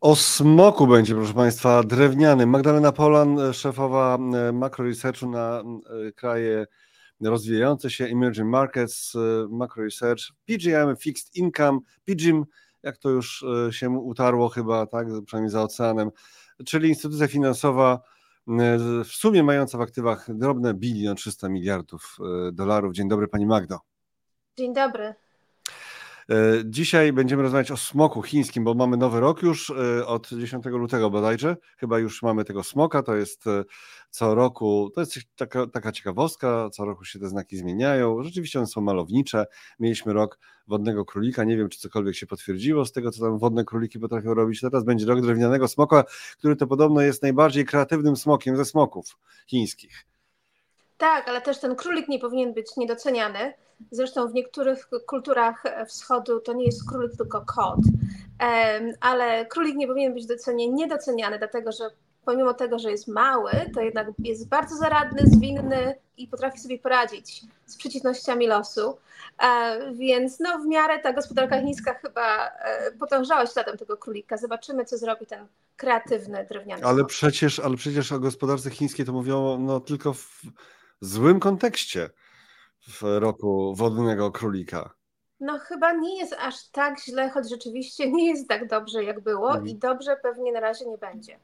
O smoku będzie, proszę Państwa, drewniany. Magdalena Polan, szefowa e, makro researchu na e, kraje rozwijające się, emerging markets, e, macro research, PGM, fixed income, PGIM, jak to już się utarło chyba, tak, przynajmniej za oceanem, czyli instytucja finansowa w sumie mająca w aktywach drobne bilion 300 miliardów dolarów. Dzień dobry Pani Magdo. Dzień dobry. E, dzisiaj będziemy rozmawiać o smoku chińskim, bo mamy nowy rok już e, od 10 lutego bodajże. Chyba już mamy tego smoka. To jest e, co roku, to jest taka, taka ciekawostka, co roku się te znaki zmieniają. Rzeczywiście one są malownicze. Mieliśmy rok wodnego królika. Nie wiem, czy cokolwiek się potwierdziło z tego, co tam wodne króliki potrafią robić. Teraz będzie rok drewnianego smoka, który to podobno jest najbardziej kreatywnym smokiem ze smoków chińskich. Tak, ale też ten królik nie powinien być niedoceniany. Zresztą w niektórych kulturach wschodu to nie jest królik, tylko kot. Ale królik nie powinien być doceniany, niedoceniany, dlatego że pomimo tego, że jest mały, to jednak jest bardzo zaradny, zwinny i potrafi sobie poradzić z przeciwnościami losu. E, więc no, w miarę ta gospodarka chińska chyba e, potężała śladem tego królika. Zobaczymy, co zrobi ten kreatywny drewniany. Ale przecież, ale przecież o gospodarce chińskiej to mówią no, tylko w złym kontekście w roku wodnego królika. No chyba nie jest aż tak źle, choć rzeczywiście nie jest tak dobrze jak było mhm. i dobrze pewnie na razie nie będzie.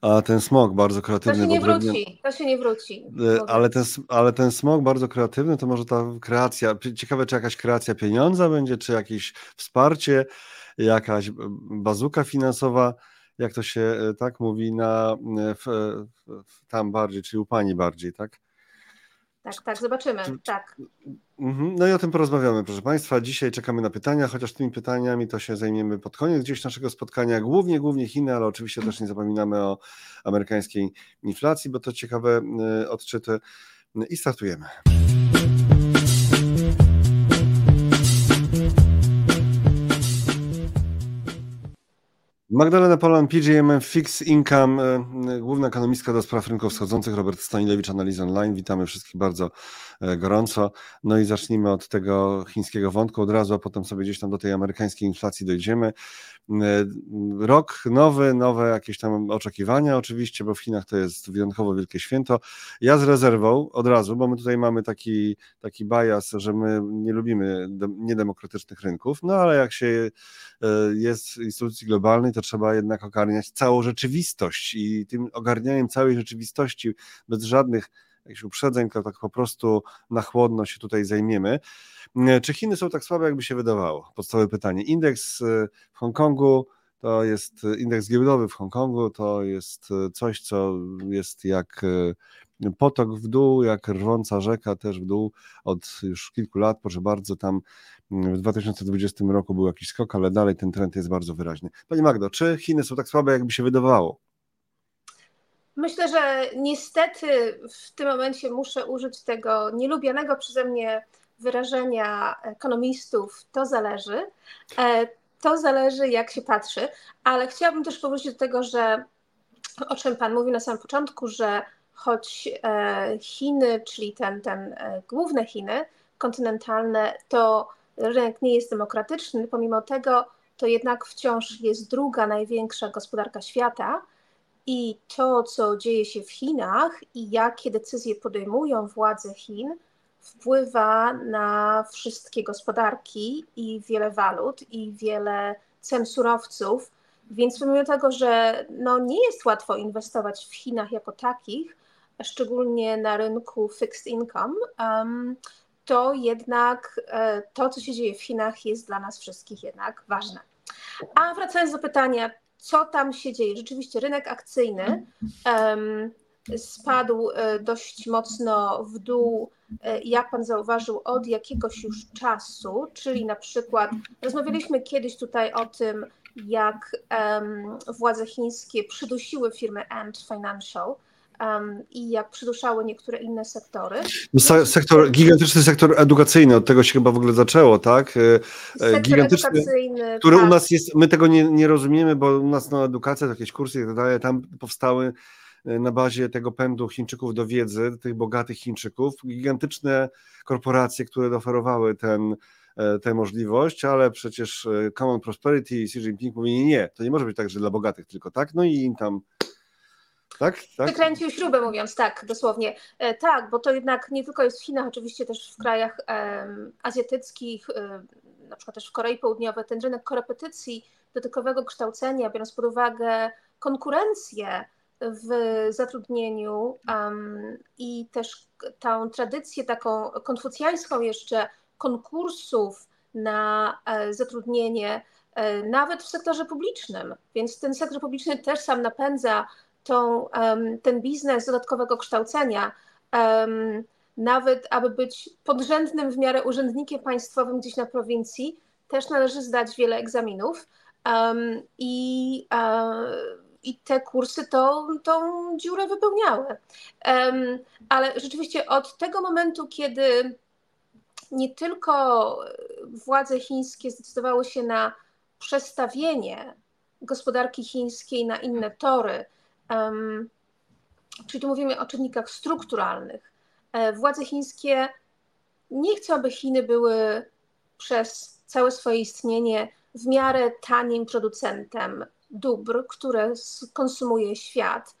A ten smog bardzo kreatywny. To się nie wróci, to się nie wróci. E, ale ten, ale ten smog bardzo kreatywny, to może ta kreacja, ciekawe czy jakaś kreacja pieniądza będzie, czy jakieś wsparcie, jakaś bazuka finansowa, jak to się e, tak mówi na, e, w, w, tam bardziej, czyli u pani bardziej, tak? Tak, tak, zobaczymy. Tak. Mhm, no i o tym porozmawiamy, proszę Państwa. Dzisiaj czekamy na pytania, chociaż tymi pytaniami to się zajmiemy pod koniec gdzieś naszego spotkania. Głównie, głównie Chiny, ale oczywiście też nie zapominamy o amerykańskiej inflacji, bo to ciekawe y, odczyty. I startujemy. Magdalena Polan, PGMM Fix Income, e, główna ekonomistka do spraw rynków wschodzących, Robert Stanilewicz, Analiz Online. Witamy wszystkich bardzo e, gorąco. No i zacznijmy od tego chińskiego wątku od razu, a potem sobie gdzieś tam do tej amerykańskiej inflacji dojdziemy. E, rok nowy, nowe jakieś tam oczekiwania oczywiście, bo w Chinach to jest wyjątkowo wielkie święto. Ja z rezerwą od razu, bo my tutaj mamy taki, taki bias, że my nie lubimy niedemokratycznych rynków, no ale jak się jest w instytucji globalnej, to trzeba jednak ogarniać całą rzeczywistość i tym ogarnianiem całej rzeczywistości bez żadnych jakichś uprzedzeń, to tak po prostu na chłodno się tutaj zajmiemy. Czy Chiny są tak słabe, jakby się wydawało? Podstawowe pytanie. Indeks y, w Hongkongu to jest y, indeks giełdowy w Hongkongu, to jest coś, co jest jak potok w dół, jak rwąca rzeka też w dół od już kilku lat, proszę bardzo, tam w 2020 roku był jakiś skok, ale dalej ten trend jest bardzo wyraźny. Pani Magdo, czy Chiny są tak słabe, jakby się wydawało? Myślę, że niestety w tym momencie muszę użyć tego nielubianego przeze mnie wyrażenia ekonomistów, to zależy. E, to zależy, jak się patrzy, ale chciałabym też powrócić do tego, że o czym Pan mówił na samym początku, że choć e, Chiny, czyli ten, ten e, główne Chiny kontynentalne, to rynek nie jest demokratyczny, pomimo tego to jednak wciąż jest druga największa gospodarka świata i to, co dzieje się w Chinach i jakie decyzje podejmują władze Chin, wpływa na wszystkie gospodarki i wiele walut i wiele cen surowców. Więc pomimo tego, że no nie jest łatwo inwestować w Chinach jako takich, szczególnie na rynku fixed income, um, to jednak e, to, co się dzieje w Chinach, jest dla nas wszystkich jednak ważne. A wracając do pytania, co tam się dzieje? Rzeczywiście rynek akcyjny um, spadł e, dość mocno w dół, e, jak pan zauważył, od jakiegoś już czasu, czyli na przykład rozmawialiśmy kiedyś tutaj o tym, jak um, władze chińskie przydusiły firmę Ant Financial, um, i jak przyduszały niektóre inne sektory. No, sektor, gigantyczny sektor edukacyjny, od tego się chyba w ogóle zaczęło, tak? E, sektor gigantyczny, edukacyjny, który tak. u nas jest, my tego nie, nie rozumiemy, bo u nas no, edukacja, jakieś kursy i tak dalej, tam powstały na bazie tego pędu Chińczyków do wiedzy, tych bogatych Chińczyków, gigantyczne korporacje, które oferowały ten, tę możliwość, ale przecież Common Prosperity i Xi Jinping mówi nie, nie, to nie może być tak, że dla bogatych tylko, tak? No i im tam tak? tak? Wykręcił śrubę, mówiąc tak, dosłownie. E, tak, bo to jednak nie tylko jest w Chinach, oczywiście też w krajach azjatyckich, e, na przykład też w Korei Południowej, ten rynek korepetycji, dotykowego kształcenia, biorąc pod uwagę konkurencję w zatrudnieniu um, i też tą tradycję taką konfucjańską jeszcze konkursów na e, zatrudnienie, e, nawet w sektorze publicznym. Więc ten sektor publiczny też sam napędza tą, ten biznes dodatkowego kształcenia, nawet aby być podrzędnym w miarę urzędnikiem państwowym gdzieś na prowincji, też należy zdać wiele egzaminów. I, e, i te kursy to, tą dziurę wypełniały. Ale rzeczywiście od tego momentu, kiedy nie tylko władze chińskie zdecydowały się na przestawienie gospodarki chińskiej na inne tory, Um, czyli tu mówimy o czynnikach strukturalnych. E, władze chińskie nie chcą, aby Chiny były przez całe swoje istnienie w miarę tanim producentem dóbr, które konsumuje świat.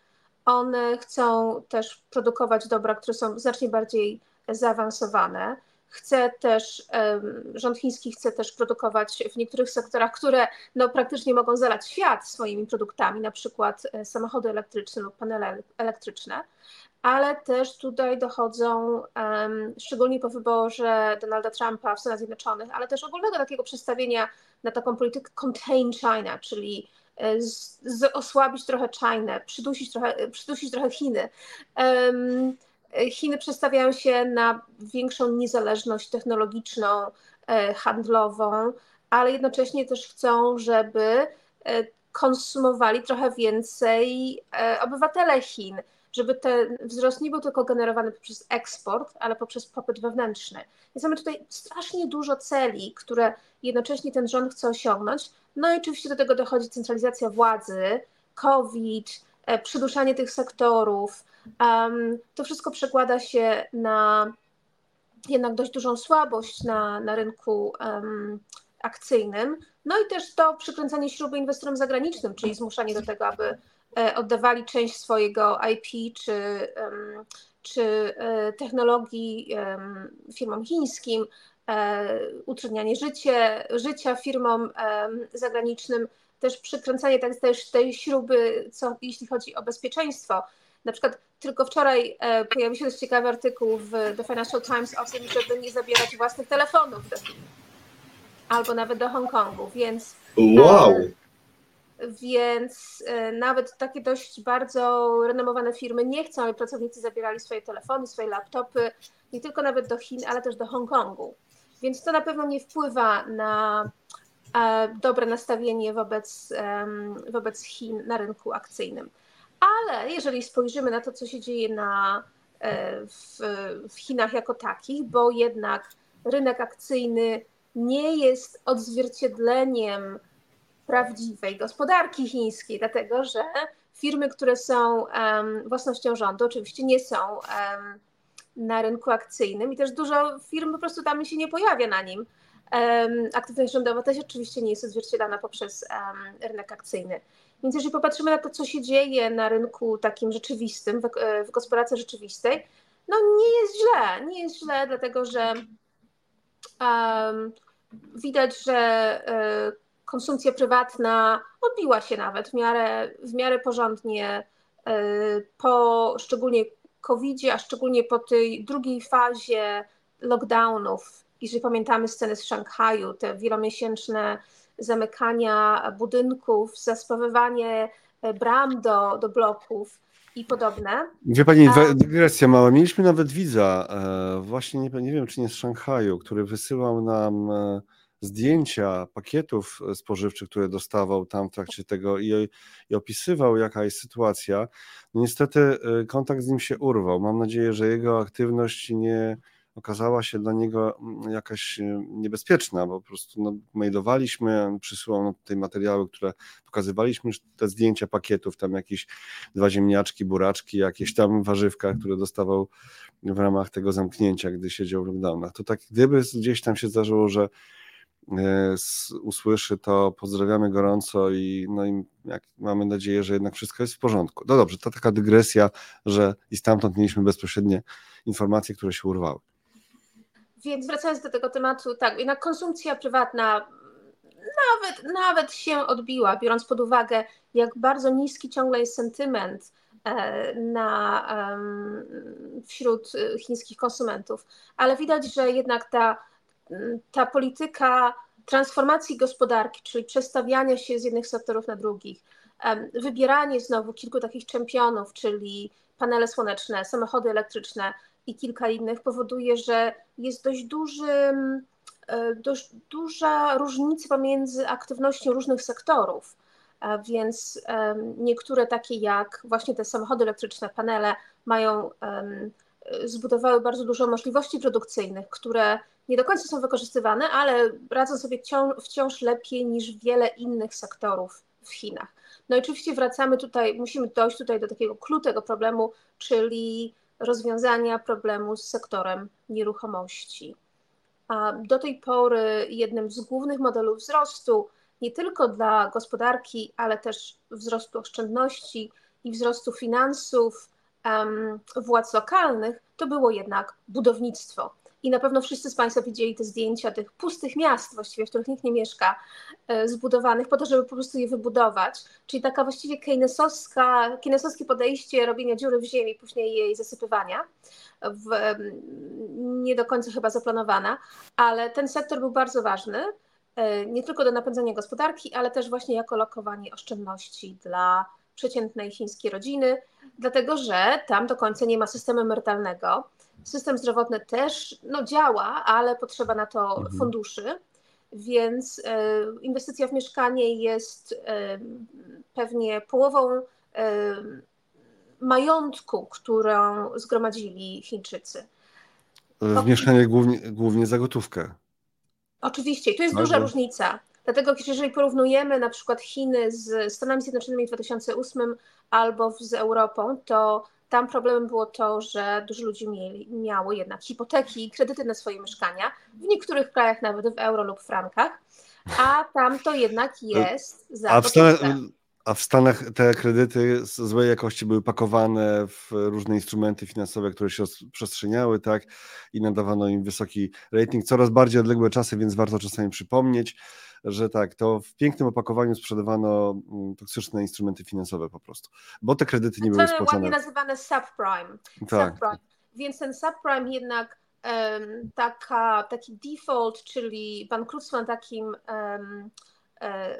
One chcą też produkować dobra, które są znacznie bardziej zaawansowane. Chce też, rząd chiński chce też produkować w niektórych sektorach, które no, praktycznie mogą zalać świat swoimi produktami, na przykład e, samochody elektryczne lub panele elektryczne, ale też tutaj dochodzą, szczególnie po wyborze Donalda Trumpa w Stanach Zjednoczonych, ale też ogólnego takiego przestawienia na taką politykę contain China, czyli e, z, z osłabić trochę China, przydusić trochę, przydusić trochę Chiny. Chiny przestawiają się na większą niezależność technologiczną, e, handlową, ale jednocześnie też chcą, żeby e, konsumowali trochę więcej e, obywatele Chin, żeby ten wzrost nie był tylko generowany poprzez eksport, ale poprzez popyt wewnętrzny. Więc mamy tutaj strasznie dużo celi, które jednocześnie ten rząd chce osiągnąć. No i oczywiście do tego dochodzi centralizacja władzy, COVID, przyduszanie tych sektorów, to wszystko przekłada się na jednak dość dużą słabość na, na rynku akcyjnym. No i też to przykręcanie śruby inwestorom zagranicznym, czyli zmuszanie do tego, aby e, oddawali część swojego IP czy, czy e, technologii firmom chińskim, e, utrudnianie życie, życia firmom zagranicznym, też przykręcanie tak, też tej śruby, co, jeśli chodzi o bezpieczeństwo. Na przykład tylko wczoraj e, pojawił się dość ciekawy artykuł w The Financial Times o tym, żeby nie zabierać własnych telefonów do Chin albo nawet do Hongkongu, więc. Wow! E, więc e, nawet takie dość bardzo renomowane firmy nie chcą, aby pracownicy zabierali swoje telefony, swoje laptopy, nie tylko nawet do Chin, ale też do Hongkongu. Więc to na pewno nie wpływa na dobre nastawienie wobec, wobec Chin na rynku akcyjnym. Ale jeżeli spojrzymy na to, co się dzieje na, e, w, w Chinach jako takich, bo jednak rynek akcyjny nie jest odzwierciedleniem prawdziwej gospodarki chińskiej, dlatego że firmy, które są um, własnością rządu, oczywiście nie są um, na rynku akcyjnym i też dużo firm po prostu tam się nie pojawia na nim. Um, aktywność rządowa też oczywiście nie jest odzwierciedlana poprzez rynek akcyjny. Więc jeżeli popatrzymy na to, co się dzieje na rynku takim rzeczywistym, w, w gospodarce rzeczywistej, no nie jest źle. Nie jest źle, dlatego że um, widać, że y, konsumpcja prywatna odbiła się nawet w miarę, w miarę porządnie y, po szczególnie COVID-zie, a szczególnie po tej drugiej fazie lockdownów. Jeżeli pamiętamy sceny z Szanghaju, te wielomiesięczne zamykania budynków, zaspawywanie e, bram do, do bloków i podobne. Wie Pani, dygresja mała. Mieliśmy nawet widza, e, właśnie nie, nie wiem czy nie z Szanghaju, który wysyłał nam e, zdjęcia pakietów spożywczych, które dostawał tam w trakcie tego i, i opisywał, jaka jest sytuacja. No niestety kontakt z nim się urwał. Mam nadzieję, że jego aktywność nie okazała się dla niego mm, jakaś e, niebezpieczna, bo po prostu no, mailowaliśmy, przysyłał nam tutaj materiały, które pokazywaliśmy, te zdjęcia pakietów, tam jakieś dwa ziemniaczki, buraczki, jakieś tam warzywka, które dostawał w ramach tego zamknięcia, gdy siedział w lockdownach. To tak, gdyby gdzieś tam się zdarzyło, że e, usłyszy, to pozdrawiamy gorąco i, no i jak, mamy nadzieję, że jednak wszystko jest w porządku. No dobrze, to taka dygresja, że i stamtąd mieliśmy bezpośrednie informacje, które się urwały. Więc wracając do tego tematu, tak, jednak konsumpcja prywatna nawet, nawet się odbiła, biorąc pod uwagę, jak bardzo niski ciągle jest sentyment e, na, wśród chińskich konsumentów. Ale widać, że jednak ta, ta polityka transformacji gospodarki, czyli przestawiania się z jednych sektorów na drugich, wybieranie znowu kilku takich czempionów, czyli panele słoneczne, samochody elektryczne, i kilka innych powoduje, że jest dość dużym, e, dość duża różnica pomiędzy aktywnością różnych sektorów. Więc niektóre takie jak właśnie te samochody elektryczne, panele mają zbudowały bardzo dużo możliwości produkcyjnych, które nie do końca są wykorzystywane, ale radzą sobie wciąż lepiej niż wiele innych sektorów w Chinach. No i oczywiście wracamy tutaj, musimy dojść tutaj do takiego klucz tego problemu, czyli rozwiązania problemu z sektorem nieruchomości. A do tej pory jednym z głównych modelów wzrostu, nie tylko dla gospodarki, ale też wzrostu oszczędności i wzrostu finansów um, władz lokalnych, to było jednak budownictwo. I na pewno wszyscy z Państwa widzieli te zdjęcia tych pustych miast, właściwie, w których nikt nie mieszka, e, zbudowanych po to, żeby po prostu je wybudować. Czyli taka właściwie keynesowska, keynesowskie podejście robienia dziury w ziemi, później jej zasypywania, w, nie do końca chyba zaplanowana, ale ten sektor był bardzo ważny, e, nie tylko do napędzania gospodarki, ale też właśnie jako lokowanie oszczędności dla przeciętnej chińskiej rodziny, dlatego że tam do końca nie ma systemu emerytalnego System zdrowotny też no, działa, ale potrzeba na to mhm. funduszy, więc e, inwestycja w mieszkanie jest e, pewnie połową e, majątku, którą zgromadzili Chińczycy. W mieszkanie głównie, głównie za gotówkę. Oczywiście, i tu jest Bardzo. duża różnica. Dlatego, jeżeli porównujemy na przykład Chiny z Stanami Zjednoczonymi w 2008 albo z Europą, to tam problemem było to, że dużo ludzi mieli, miało jednak hipoteki i kredyty na swoje mieszkania, w niektórych krajach nawet w euro lub frankach, a tam to jednak jest za a w, Stanach, a w Stanach te kredyty z złej jakości były pakowane w różne instrumenty finansowe, które się przestrzeniały, tak, i nadawano im wysoki rating. Coraz bardziej odległe czasy, więc warto czasami przypomnieć że tak, to w pięknym opakowaniu sprzedawano mm, toksyczne instrumenty finansowe po prostu, bo te kredyty nie były spłacane. ładnie nazywane subprime. Tak. subprime. Więc ten subprime jednak um, taka, taki default, czyli bankructwo na takim um, e,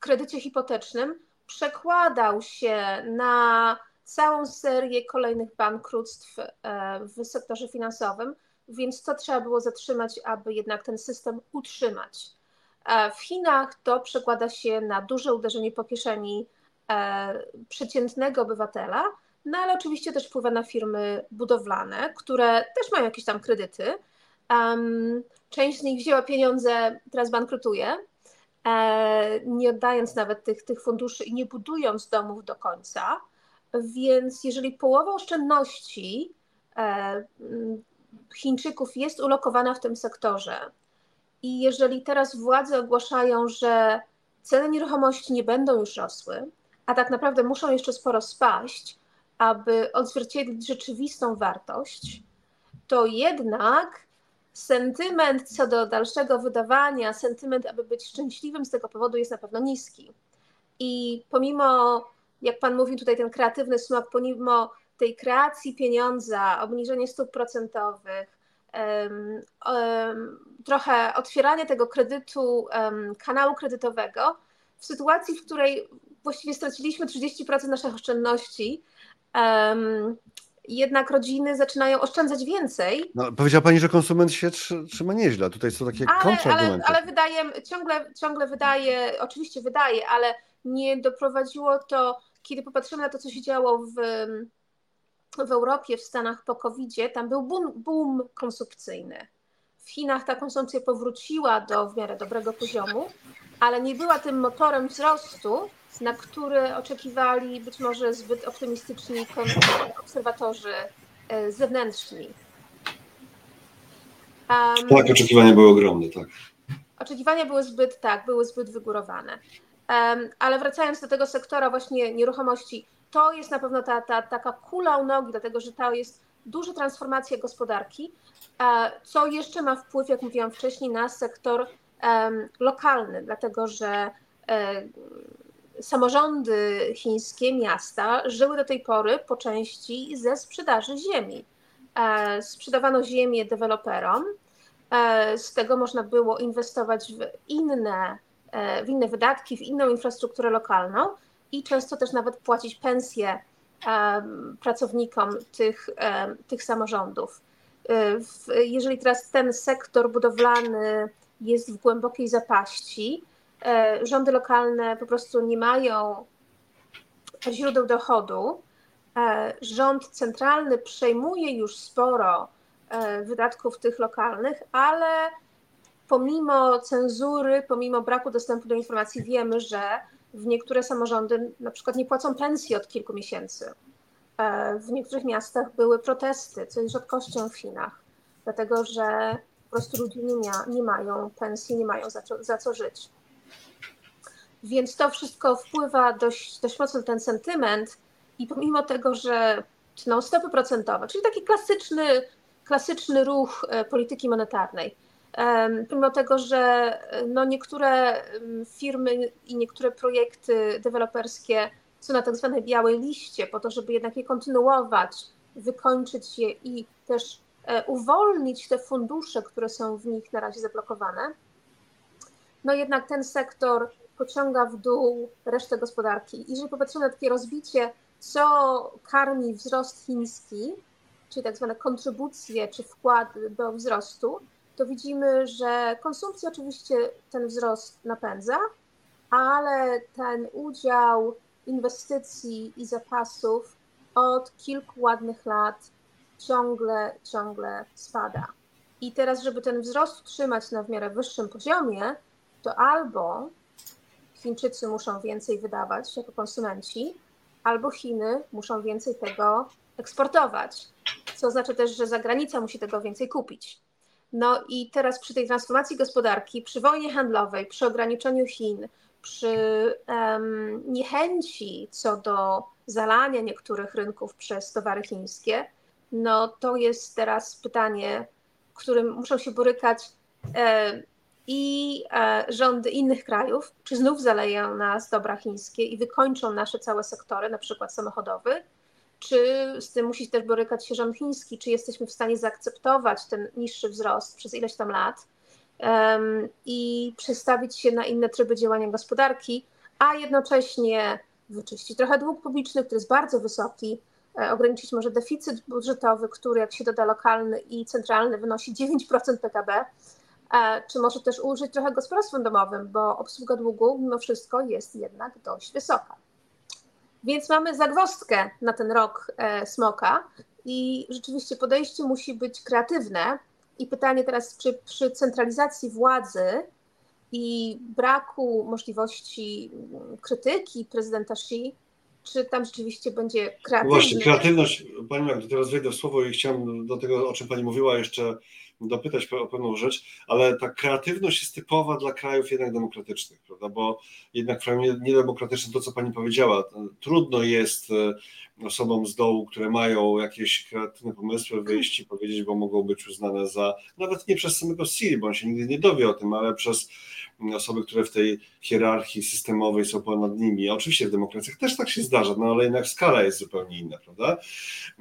kredycie hipotecznym przekładał się na całą serię kolejnych bankructw e, w sektorze finansowym, więc to trzeba było zatrzymać, aby jednak ten system utrzymać. E, w Chinach to przekłada się na duże uderzenie po kieszeni e, przeciętnego obywatela, no ale oczywiście też wpływa na firmy budowlane, które też mają jakieś tam kredyty. Część z nich wzięła pieniądze, teraz bankrutuje, e, nie oddając nawet tych, tych funduszy i nie budując domów do końca. Więc jeżeli połowa oszczędności Chińczyków jest ulokowana w tym sektorze, i jeżeli teraz władze ogłaszają, że ceny nieruchomości nie będą już rosły, a tak naprawdę muszą jeszcze sporo spaść, aby odzwierciedlić rzeczywistą wartość, to jednak sentyment co do dalszego wydawania, sentyment, aby być szczęśliwym z tego powodu jest na pewno niski. I pomimo, jak Pan mówił tutaj, ten kreatywny smog, pomimo tej kreacji pieniądza, obniżenie stóp procentowych, trochę otwieranie tego kredytu, kanału kredytowego w sytuacji, w której właściwie straciliśmy 30% naszych oszczędności, jednak rodziny zaczynają oszczędzać więcej. No, powiedziała Pani, że konsument się trzyma nieźle. Tutaj są takie ale. Ale, ale wydaje, ciągle, ciągle wydaje, oczywiście wydaje, ale nie doprowadziło to, kiedy popatrzymy na to, co się działo w w Europie, w Stanach po covid tam był boom, boom konsumpcyjny. W Chinach ta konsumpcja powróciła do w miarę dobrego poziomu, ale nie była tym motorem wzrostu, na który oczekiwali być może zbyt optymistyczni obserwatorzy e, zewnętrzni. Um, tak, oczekiwania były ogromne, tak. Oczekiwania były zbyt, tak, były zbyt wygórowane. Um, ale wracając do tego sektora właśnie nieruchomości, to jest na pewno ta, ta taka kula u nogi, dlatego że to jest duża transformacja gospodarki, co jeszcze ma wpływ, jak mówiłam wcześniej, na sektor lokalny, dlatego że um, samorządy chińskie, miasta żyły do tej pory po części ze sprzedaży ziemi. E, sprzedawano ziemię deweloperom, e, z tego można było inwestować w inne, e, w inne wydatki, w inną infrastrukturę lokalną i często też nawet płacić pensje pracownikom tych, tych samorządów. Jeżeli teraz ten sektor budowlany jest w głębokiej zapaści, rządy lokalne po prostu nie mają źródeł dochodu, E, rząd centralny przejmuje już sporo e, wydatków tych lokalnych, ale pomimo cenzury, pomimo braku dostępu do informacji, wiemy, że w niektóre samorządy na przykład nie płacą pensji od kilku miesięcy. E, w niektórych miastach były protesty, co jest rzadkością w Chinach, dlatego że po prostu ludzie nie, mia, nie mają pensji, nie mają za co, za co żyć. Więc to wszystko wpływa dość, dość mocno ten sentyment, i pomimo tego, że no, stopy procentowe, czyli taki klasyczny, klasyczny ruch e, polityki monetarnej, pomimo tego, że no, niektóre firmy i niektóre projekty deweloperskie są na tak zwanej białej liście, po to, żeby jednak je kontynuować, wykończyć je i też e, uwolnić te fundusze, które są w nich na razie zablokowane, no jednak ten sektor pociąga w dół resztę gospodarki. I jeżeli popatrzymy na takie rozbicie co karmi wzrost chiński, czyli tak zwane kontrybucje czy wkłady do wzrostu, to widzimy, że konsumpcja oczywiście ten wzrost napędza, ale ten udział inwestycji i zapasów od kilku ładnych lat ciągle, ciągle spada. I teraz, żeby ten wzrost utrzymać na w miarę wyższym poziomie, to albo Chińczycy muszą więcej wydawać jako konsumenci, albo Chiny muszą więcej tego eksportować, co oznacza też, że zagranica musi tego więcej kupić. No i teraz przy tej transformacji gospodarki, przy wojnie handlowej, przy ograniczeniu Chin, przy um, niechęci co do zalania niektórych rynków przez towary chińskie, no to jest teraz pytanie, którym muszą się borykać e, i e, rządy innych krajów, czy znów zaleją nas dobra chińskie i wykończą nasze całe sektory, na przykład samochodowy, czy z tym musi też borykać się rząd chiński, czy jesteśmy w stanie zaakceptować ten niższy wzrost przez ileś tam lat i przestawić się na inne tryby działania gospodarki, a jednocześnie wyczyścić trochę dług publiczny, który jest bardzo wysoki, e, ograniczyć może deficyt budżetowy, który jak się doda lokalny i centralny wynosi 9% PKB, E, czy może też użyć trochę gospodarstwom domowym, bo obsługa długu mimo wszystko jest jednak dość wysoka. Więc mamy zagwozdkę na ten rok e, smoka i rzeczywiście podejście musi być kreatywne. I pytanie teraz, czy przy centralizacji władzy i braku możliwości krytyki prezydenta Xi, czy tam rzeczywiście będzie kreatywność? Właśnie, kreatywność, Pani Magdo, teraz wejdę w słowo i chciałem do tego, o czym Pani mówiła, jeszcze dopytać o pewną rzecz, ale ta kreatywność jest typowa dla krajów jednak demokratycznych, prawda? Bo jednak w kraju niedemokratycznym, to co pani powiedziała, trudno jest e, osobom z dołu, które mają jakieś kreatywne pomysły, wyjść i powiedzieć, bo mogą być uznane za, nawet nie przez samego Siri, bo on się nigdy nie dowie o tym, ale przez osoby, które w tej hierarchii systemowej są ponad nimi. Oczywiście w demokracjach też tak się zdarza, no ale jednak skala jest zupełnie inna, prawda?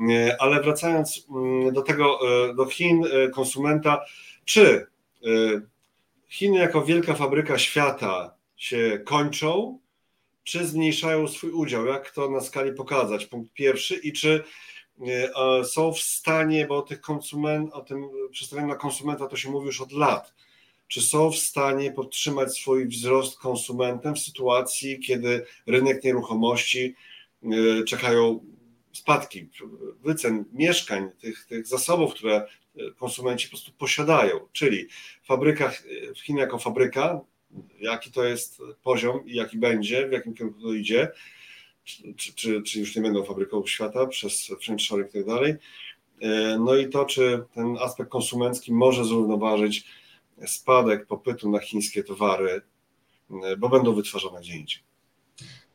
E, ale wracając mm, do tego, e, do Chin, e, konsumenta, czy Chiny jako wielka fabryka świata się kończą, czy zmniejszają swój udział? Jak to na skali pokazać? Punkt pierwszy. I czy są w stanie, bo o tych konsument, o tym przestawieniu na konsumenta to się mówi już od lat, czy są w stanie podtrzymać swój wzrost konsumentem w sytuacji, kiedy rynek nieruchomości y, czekają spadki wycen mieszkań, tych, tych zasobów, które konsumenci po prostu posiadają. Czyli fabryka w Chinach jako fabryka, jaki to jest poziom i jaki będzie, w jakim kierunku to idzie, czy, czy, czy już nie będą fabryką świata przez friendshoring i tak dalej. No i to, czy ten aspekt konsumencki może zrównoważyć spadek popytu na chińskie towary, bo będą wytwarzane gdzie indziej.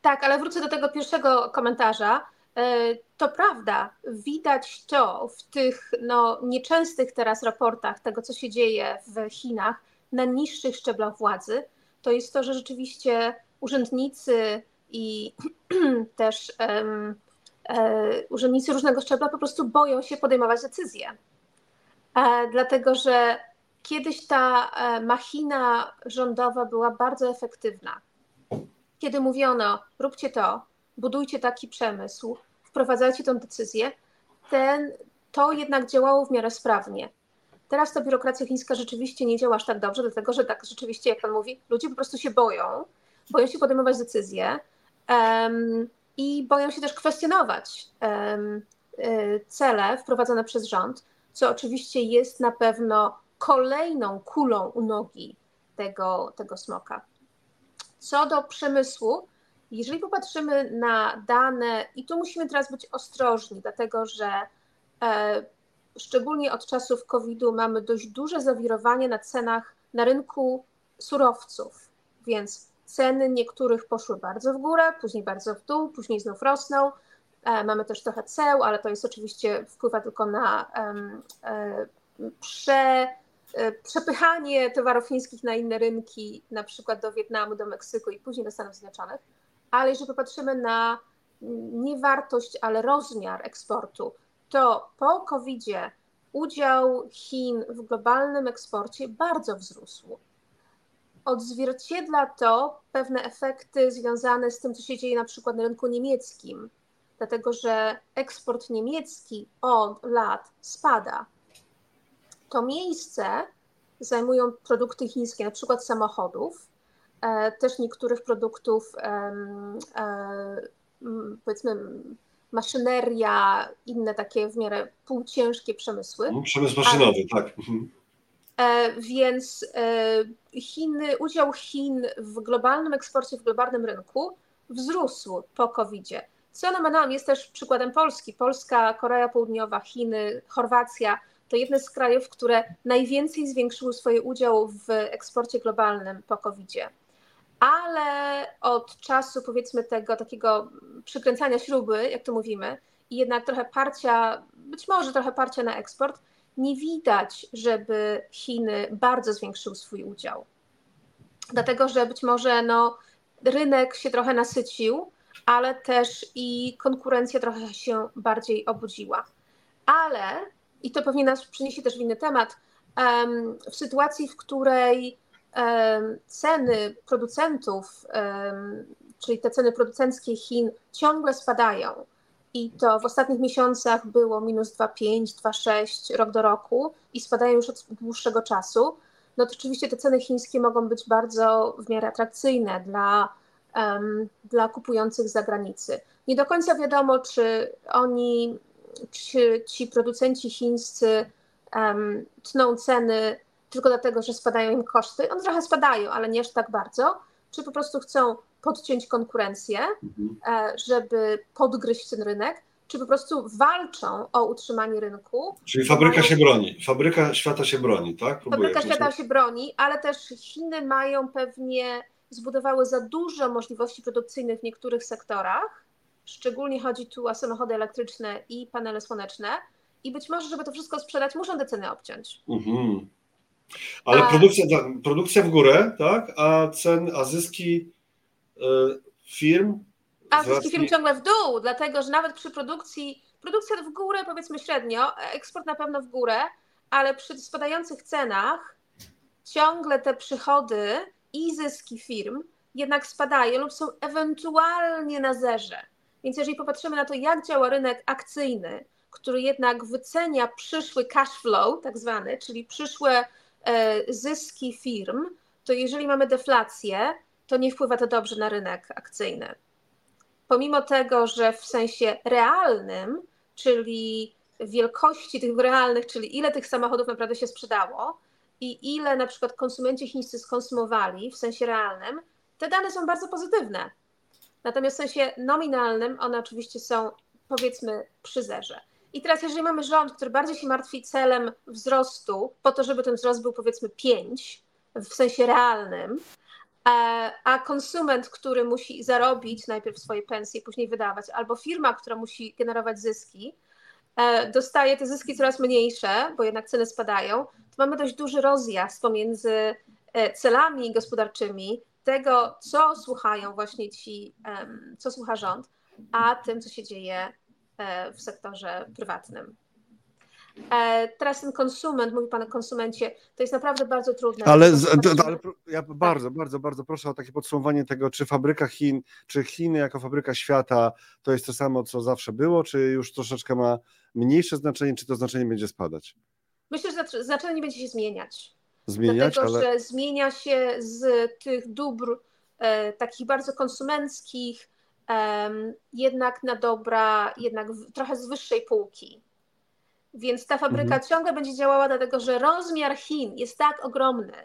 Tak, ale wrócę do tego pierwszego komentarza. E, to prawda, widać to w tych no, nieczęstych teraz raportach tego, co się dzieje w Chinach na niższych szczeblach władzy. To jest to, że rzeczywiście urzędnicy i też um, e, urzędnicy różnego szczebla po prostu boją się podejmować decyzje. E, dlatego, że kiedyś ta e, machina rządowa była bardzo efektywna. Kiedy mówiono, róbcie to, budujcie taki przemysł, wprowadzajcie tę decyzję, ten, to jednak działało w miarę sprawnie. Teraz ta biurokracja chińska rzeczywiście nie działa aż tak dobrze, dlatego że tak rzeczywiście, jak pan mówi, ludzie po prostu się boją, boją się podejmować decyzje um, i boją się też kwestionować um, cele wprowadzone przez rząd, co oczywiście jest na pewno kolejną kulą u nogi tego, tego smoka. Co do przemysłu, jeżeli popatrzymy na dane, i tu musimy teraz być ostrożni, dlatego że e, szczególnie od czasów COVID-u mamy dość duże zawirowanie na cenach na rynku surowców, więc ceny niektórych poszły bardzo w górę, później bardzo w dół, później znów rosną. E, mamy też trochę ceł, ale to jest oczywiście wpływa tylko na e, prze przepychanie towarów chińskich na inne rynki, na przykład do Wietnamu, do Meksyku i później do Stanów Zjednoczonych. Ale jeżeli popatrzymy na nie wartość, ale rozmiar eksportu, to po COVID-zie udział Chin w globalnym eksporcie bardzo wzrósł. Odzwierciedla to pewne efekty związane z tym, co się dzieje na przykład na rynku niemieckim, dlatego że eksport niemiecki od lat spada to miejsce zajmują produkty chińskie, na przykład samochodów, e, też niektórych produktów, e, powiedzmy, maszyneria, inne takie w miarę półciężkie przemysły. No, przemysł maszynowy, A, tak. Mhm. E, więc Chiny, udział Chin w globalnym eksporcie, w globalnym rynku wzrósł po COVID-zie. Co nam jest też przykładem Polski. Polska, Korea Południowa, Chiny, Chorwacja – to jedne z krajów, które najwięcej zwiększyły swój udział w eksporcie globalnym po covid -zie. Ale od czasu powiedzmy tego takiego przykręcania śruby, jak to mówimy, i jednak trochę parcia, być może trochę parcia na eksport, nie widać, żeby Chiny bardzo zwiększyły swój udział. Dlatego, że być może no, rynek się trochę nasycił, ale też i konkurencja trochę się bardziej obudziła. Ale i to pewnie nas przyniesie też w inny temat, w sytuacji, w której ceny producentów, czyli te ceny producenckie Chin ciągle spadają i to w ostatnich miesiącach było minus 2,5, 2,6 rok do roku i spadają już od dłuższego czasu, no to oczywiście te ceny chińskie mogą być bardzo w miarę atrakcyjne dla, dla kupujących z zagranicy. Nie do końca wiadomo, czy oni czy ci producenci chińscy um, tną ceny tylko dlatego, że spadają im koszty. One trochę spadają, ale nie aż tak bardzo. Czy po prostu chcą podciąć konkurencję, mhm. E, żeby podgryźć ten rynek, czy po prostu walczą o utrzymanie rynku. Czyli fabryka mają... się broni, fabryka świata się broni, tak? Próbuję fabryka świata się broni, ale też Chiny mają pewnie, zbudowały za dużo możliwości produkcyjnych w niektórych sektorach, Szczególnie chodzi tu o samochody elektryczne i panele słoneczne. I być może, żeby to wszystko sprzedać, muszą te ceny obciąć. Mhm. Ale a... produkcja, produkcja w górę, tak? A cen, a zyski y, firm. A zyski firm ciągle w dół, dlatego że nawet przy produkcji, produkcja w górę powiedzmy średnio, eksport na pewno w górę, ale przy spadających cenach ciągle te przychody i zyski firm jednak spadają lub są ewentualnie na zerze. Więc jeżeli popatrzymy na to, jak działa rynek akcyjny, który jednak wycenia przyszły cash flow, tak zwany, czyli przyszłe e, zyski firm, to jeżeli mamy deflację, to nie wpływa to dobrze na rynek akcyjny. pomimo tego, że w sensie realnym, czyli wielkości tych realnych, czyli ile tych samochodów naprawdę się sprzedało i ile na przykład konsumenci chińscy skonsumowali w sensie realnym, te dane są bardzo pozytywne. Natomiast w sensie nominalnym one oczywiście są powiedzmy przy zerze. I teraz, jeżeli mamy rząd, który bardziej się martwi celem wzrostu, po to, żeby ten wzrost był powiedzmy 5 w sensie realnym, e, a konsument, który musi zarobić najpierw swoje pensje, później wydawać, albo firma, która musi generować zyski, e, dostaje te zyski coraz mniejsze, bo jednak ceny spadają, to mamy dość duży rozjazd pomiędzy e, celami gospodarczymi, tego, co słuchają właśnie ci, co słucha rząd, a tym, co się dzieje e, w sektorze prywatnym. E, teraz ten konsument, mówi Pan o konsumencie, to jest naprawdę bardzo trudne. Ale, ale ja bardzo, bardzo, bardzo proszę o takie podsumowanie tego, czy fabryka Chin, czy Chiny jako fabryka świata to jest to samo, co zawsze było, czy już troszeczkę ma mniejsze znaczenie, czy to znaczenie będzie spadać? Myślę, że znaczenie nie będzie się zmieniać. Zmieniać, dlatego, ale... że zmienia się z tych dóbr e, takich bardzo konsumenckich, jednak na dobra, jednak trochę z wyższej półki. Więc ta fabryka mhm. ciągle będzie działała, dlatego że rozmiar Chin jest tak ogromny.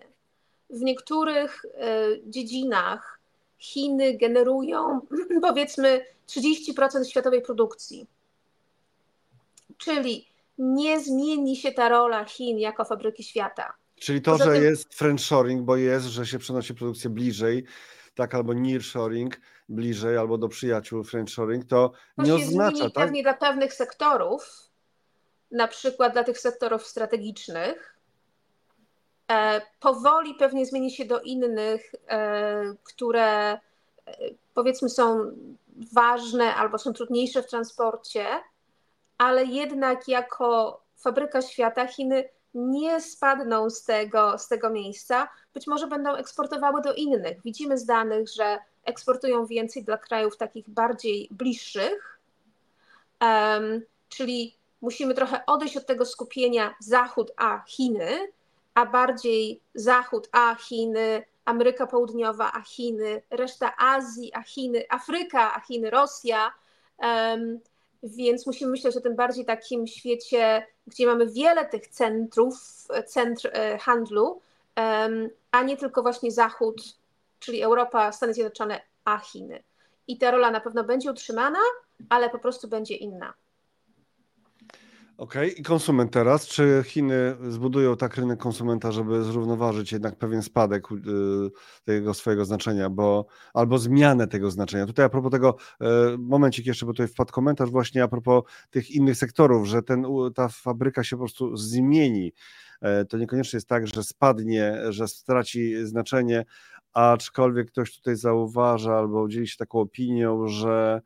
W niektórych e, dziedzinach Chiny generują powiedzmy 30% światowej produkcji. Czyli nie zmieni się ta rola Chin jako fabryki świata. Czyli to, Poza że tym... jest friendshoring, bo jest, że się przenosi produkcję bliżej, tak, albo nearshoring bliżej, albo do przyjaciół friendshoring, to nie oznacza, tak? pewnie dla pewnych sektorów, na przykład dla tych sektorów strategicznych, e, powoli pewnie zmieni się do innych, e, które e, powiedzmy są ważne albo są trudniejsze w transporcie, ale jednak jako fabryka świata Chiny nie spadną z tego, z tego miejsca, być może będą eksportowały do innych. Widzimy z danych, że eksportują więcej dla krajów takich bardziej bliższych, um, czyli musimy trochę odejść od tego skupienia Zachód a Chiny, a bardziej Zachód a Chiny, Ameryka Południowa a Chiny, reszta Azji a Chiny, Afryka a Chiny, Rosja. Um, więc musimy myśleć o tym bardziej takim świecie, gdzie mamy wiele tych centrów, centr e, handlu, a nie tylko właśnie Zachód, czyli Europa, Stany Zjednoczone, a Chiny. I ta rola na pewno będzie utrzymana, ale po prostu będzie inna. Okej, okay. i konsument teraz. Czy Chiny zbudują tak rynek konsumenta, żeby zrównoważyć jednak pewien spadek y, tego swojego znaczenia, bo albo zmianę tego znaczenia? Tutaj a propos tego, y, momencik jeszcze, bo tutaj wpadł komentarz właśnie a propos tych innych sektorów, że ten, ta fabryka się po prostu zmieni. E, to niekoniecznie jest tak, że spadnie, że straci znaczenie, aczkolwiek ktoś tutaj zauważa albo dzieli się taką opinią, że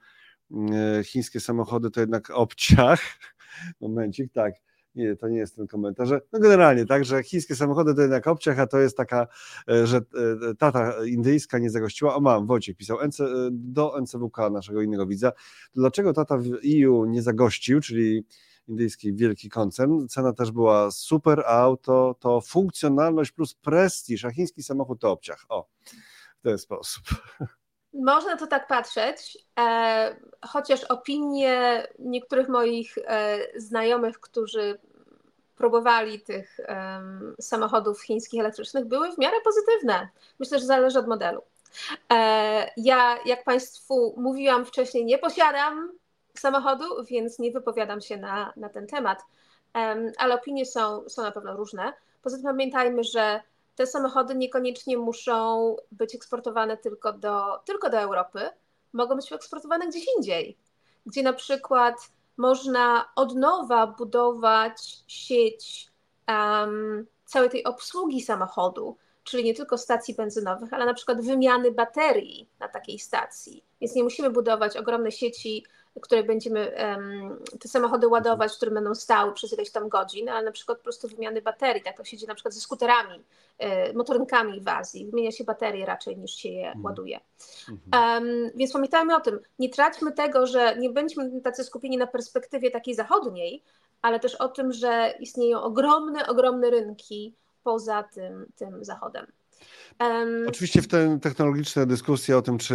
y, chińskie samochody to jednak obciach Momencik, tak. Nie, to nie jest ten komentarz. No generalnie, tak, że chińskie samochody to jednak obciach, a to jest taka, e, że e, tata indyjska nie zagościła. O mam, Wojciech pisał e, do NCWK, naszego innego widza. Dlaczego tata w EU nie zagościł, czyli indyjski wielki koncern. Cena też była super, auto to funkcjonalność plus prestiż, a chiński samochód to obciach. O, w ten sposób. Można to tak patrzeć, e, chociaż opinie niektórych moich e, znajomych, którzy próbowali tych samochodów chińskich elektrycznych, były w miarę pozytywne. Myślę, że zależy od modelu. E, ja, jak Państwu mówiłam wcześniej, nie posiadam samochodu, więc nie wypowiadam się na, na ten temat, ale opinie są, są na pewno różne. Poza tym pamiętajmy, że te samochody niekoniecznie muszą być eksportowane tylko do, tylko do Europy, mogą być eksportowane gdzieś indziej, gdzie na przykład można od nowa budować sieć um, całej tej obsługi samochodu, czyli nie tylko stacji benzynowych, ale na przykład wymiany baterii na takiej stacji. Więc nie musimy budować ogromnej sieci które będziemy te samochody ładować, które będą stały przez ileś tam godzin, ale na przykład po prostu wymiany baterii, tak to się dzieje na przykład ze skuterami, e, motorynkami w Azji, wymienia się baterie raczej niż się je mhm. ładuje. Um, więc pamiętajmy o tym, nie traćmy tego, że nie bądźmy tacy skupieni na perspektywie takiej zachodniej, ale też o tym, że istnieją ogromne, ogromne rynki poza tym, tym zachodem. Um, Oczywiście w te technologiczne dyskusje o tym, czy